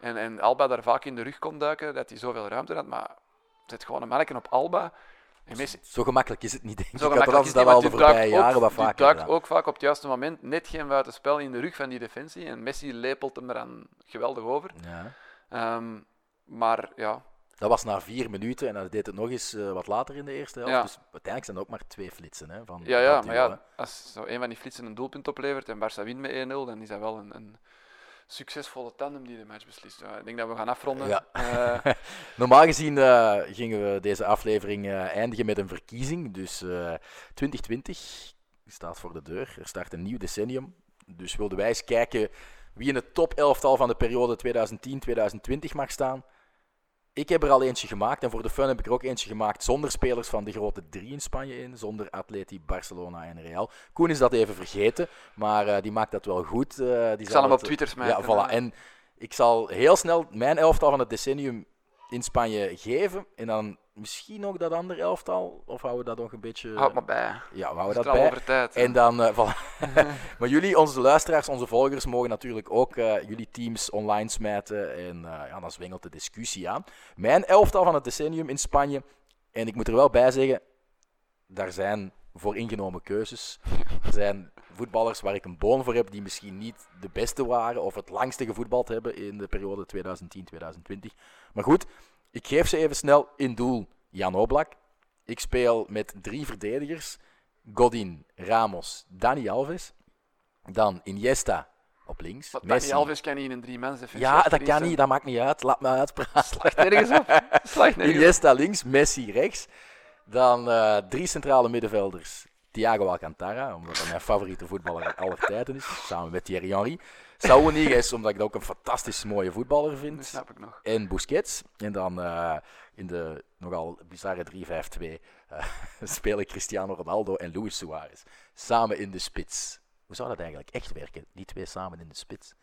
S3: En, en Alba daar vaak in de rug kon duiken, dat hij zoveel ruimte had. Maar zet gewoon een manneken op Alba.
S2: Zo gemakkelijk is het niet, denk ik.
S3: zo gemakkelijk
S2: is
S3: het
S2: al
S3: niet,
S2: de voorbije
S3: duikt
S2: jaren wat vaker
S3: duikt
S2: gedaan.
S3: ook vaak op het juiste moment net geen buitenspel in de rug van die defensie. En Messi lepelt hem eraan geweldig over.
S2: Ja.
S3: Ehm, maar ja,
S2: Dat was na vier minuten en dan deed het nog eens eh, wat later in de eerste helft.
S3: Ja.
S2: Dus uiteindelijk zijn er ook maar twee flitsen hè, van
S3: ja, ja
S2: dat
S3: maar
S2: hè.
S3: ja, als zo een van die flitsen een doelpunt oplevert en Barça wint met 1-0, dan is dat wel een, een succesvolle tandem die de match beslist. Ja, ik denk dat we gaan afronden.
S2: Ja.
S3: Eh, [LAUGHS]
S2: Normaal gezien eh, gingen we deze aflevering eindigen met een verkiezing. Dus eh 2020 staat voor de deur. Er start een nieuw decennium. Dus wilden wij eens kijken wie in het top elftal van de periode 2010-2020 mag staan. Ik heb er al eentje gemaakt en voor de fun heb ik er ook eentje gemaakt zonder spelers van de grote drie in Spanje in, zonder Atleti, Barcelona en Real. Koen is dat even vergeten, maar eh, die maakt dat wel goed. eh, die
S3: ik zal hem op Twitter smijten.
S2: ja, voilà.
S3: eh.
S2: En ik zal heel snel mijn elftal van het decennium in Spanje geven. En dan misschien nog dat andere elftal. Of houden we dat nog een beetje...
S3: Houd maar bij.
S2: Ja, we houden dat bij.
S3: over tijd. hè.
S2: En dan, voilà. [LAUGHS] maar jullie, onze luisteraars, onze volgers, mogen natuurlijk ook eh, jullie teams online smijten. En eh, ja, dan zwengelt de discussie aan. Mijn elftal van het decennium in Spanje. En ik moet er wel bij zeggen, daar zijn voor ingenomen keuzes. Er zijn voetballers waar ik een boon voor heb, die misschien niet de beste waren of het langste gevoetbald hebben in de periode 2010-2020. Maar goed, ik geef ze even snel in doel Jan Oblak. Ik speel met drie verdedigers. Godin, Ramos, Dani Alves. Dan Iniesta op links. Messi.
S3: Dani Alves kan niet in een drie defensie
S2: Ja, dat kan niet, dat maakt niet uit. Laat me uitpraten. [LAUGHS]
S3: Slaagt nergens op. [LAUGHS] Nergens op.
S2: Iniesta links, Messi rechts. Dan eh, drie centrale middenvelders. Thiago Alcantara, omdat hij mijn favoriete voetballer [LAUGHS] aller tijden is. Samen met Thierry Henry. Saúl Niguez, omdat ik dat ook een fantastisch mooie voetballer
S3: Dat
S2: vind.
S3: snap ik nog.
S2: En Busquets. En dan eh, in de nogal bizarre 3-5-2 eh, [LAUGHS] spelen Cristiano Ronaldo en Luis Suarez. Samen in de spits. Hoe zou dat eigenlijk echt werken? Die twee samen in de spits.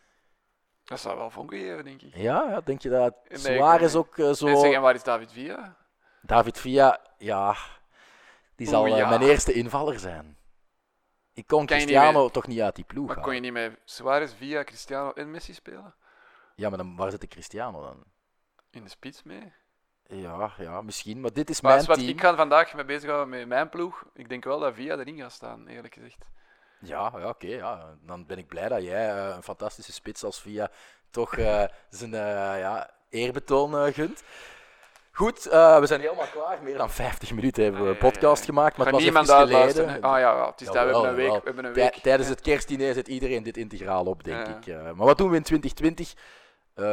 S3: Dat zou wel vonken geven, denk ik.
S2: Ja, ja denk je dat
S3: Nee,
S2: Suarez ook eh,
S3: En
S2: zo...
S3: zeggen, waar is David Villa?
S2: David Villa, ja, die zal
S3: Oeh, ja.
S2: mijn eerste invaller zijn. Ik kon
S3: Kan je niet
S2: Cristiano toch niet uit die ploeg
S3: Maar kon je niet met Suarez, Villa, Cristiano en Messi spelen?
S2: Ja, maar dan, waar zit de Cristiano dan?
S3: In de spits mee?
S2: Ja, ja, misschien. Maar dit is
S3: Maar
S2: mijn
S3: wat,
S2: team.
S3: ik ga vandaag mee bezighouden met mijn ploeg. Ik denk wel dat Villa erin gaat staan, eerlijk gezegd.
S2: Ja, ja oké. ja. Dan ben ik blij dat jij eh, een fantastische spits als Via toch eh, zijn eh, ja, eerbetoon eh, gunt. Goed, eh, we zijn helemaal klaar. Meer dan 50 minuten hebben we een
S3: ja, ja,
S2: podcast
S3: ja.
S2: gemaakt, maar het was
S3: niemand
S2: geleden.
S3: Ah ja, ja, het is dat, we hebben een week. We hebben een week.
S2: Tijdens
S3: Ja.
S2: het kerstdiner zet iedereen dit integraal op, denk
S3: Ja.
S2: ik. eh. maar wat doen we in 2020? Eh,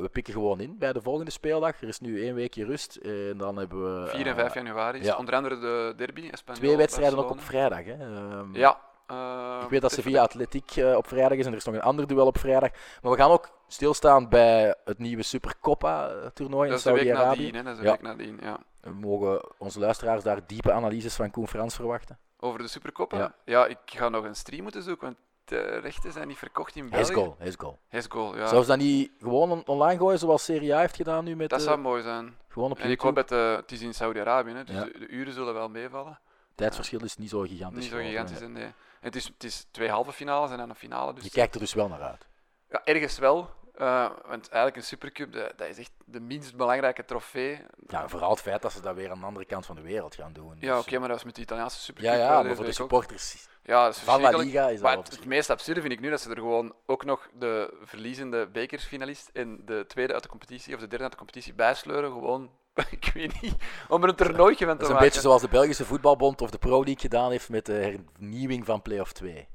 S2: we pikken gewoon in bij de volgende speeldag. Er is nu één weekje rust. En dan hebben we
S3: 4 en
S2: eh,
S3: 5 januari is
S2: ja.
S3: onder andere de derby. Espanyol,
S2: twee wedstrijden ook op vrijdag. Hè. Ehm,
S3: Ja. eh,
S2: Ik weet dat
S3: even-
S2: Sevilla Atletiek eh, op vrijdag is en er is nog een ander duel op vrijdag. Maar we gaan ook stilstaan bij het nieuwe Supercoppa-toernooi in
S3: Dat is de week
S2: Saudi-Arabië.
S3: Dat is de
S2: Ja.
S3: week nadien, ja.
S2: We mogen onze luisteraars daar diepe analyses van Koen Frans verwachten.
S3: Over de Supercopa?
S2: Ja.
S3: Ja. ik ga nog een stream moeten zoeken, want de rechten zijn niet verkocht in België.
S2: His goal, his goal.
S3: His goal, ja.
S2: Zou ze dat niet gewoon on- online gooien zoals Serie A heeft gedaan nu met
S3: Dat
S2: eh,
S3: zou mooi zijn.
S2: gewoon op
S3: En ik hoop
S2: YouTube?
S3: dat eh, het is in Saudi-Arabië, hè, dus
S2: Ja.
S3: de, uren zullen wel meevallen.
S2: Tijdsverschil is niet zo gigantisch.
S3: Niet zo gigantisch. nee. En het, is, het is twee halve finales en dan een finale. Dus
S2: Je kijkt er dus wel naar uit.
S3: ja, ergens wel. Eh, want eigenlijk een Supercup, dat, dat is echt de minst belangrijke trofee.
S2: Ja, vooral het feit dat ze dat weer aan de andere kant van de wereld gaan doen.
S3: Ja,
S2: Dus,
S3: oké, maar dat is met de Italiaanse Supercup.
S2: ja, ja,
S3: eh,
S2: maar voor de supporters
S3: Ja, dat is
S2: van La. Liga is dat
S3: Maar
S2: wel
S3: het, het meest absurde vind ik nu dat ze er gewoon ook nog de verliezende bekersfinalist en de tweede uit de competitie, of de derde uit de competitie bijsleuren. Gewoon, [LAUGHS] ik weet niet, om er een toernooitje van te
S2: Dat is een
S3: maken.
S2: beetje zoals de Belgische voetbalbond of de Pro League gedaan heeft met de hernieuwing van Play-off 2.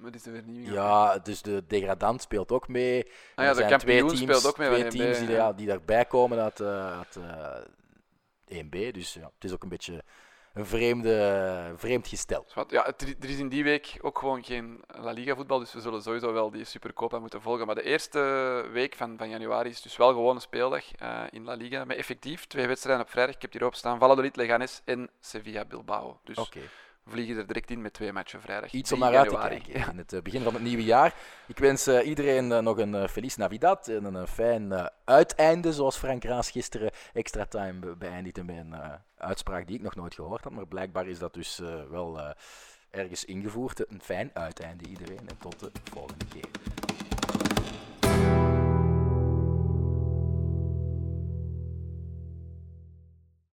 S3: Maar is de vernieuwing.
S2: Ja, dus de degradant speelt ook mee.
S3: Ah
S2: Er
S3: ja, de
S2: zijn twee
S3: kampioen
S2: teams,
S3: speelt ook mee
S2: twee
S3: van
S2: teams
S3: 1B,
S2: die,
S3: ja.
S2: ja, die daarbij komen uit, eh, uit eh, 1B. Dus ja, het is ook een beetje een vreemde, vreemd gestel.
S3: Dus Ja, het- er is in die week ook gewoon geen La Liga voetbal, dus we zullen sowieso wel die Supercopa moeten volgen. Maar de eerste week van, van januari is dus wel gewoon een speeldag eh, in La Liga, met effectief twee wedstrijden op vrijdag. Ik heb hierop staan Valladolid, Leganes en Sevilla Bilbao. Dus
S2: Oké.
S3: Vliegen er direct in met twee matchen vrijdag.
S2: Iets om
S3: 3
S2: naar uit te kijken in het eh, begin van het nieuwe jaar. Ik wens eh, iedereen eh, nog een eh, Feliz Navidad en een fijn uiteinde, zoals Frank Raas gisteren extra time be- beëindigde met een uitspraak die ik nog nooit gehoord had. Maar blijkbaar is dat dus wel ergens ingevoerd. Een fijn uiteinde iedereen en tot de volgende keer.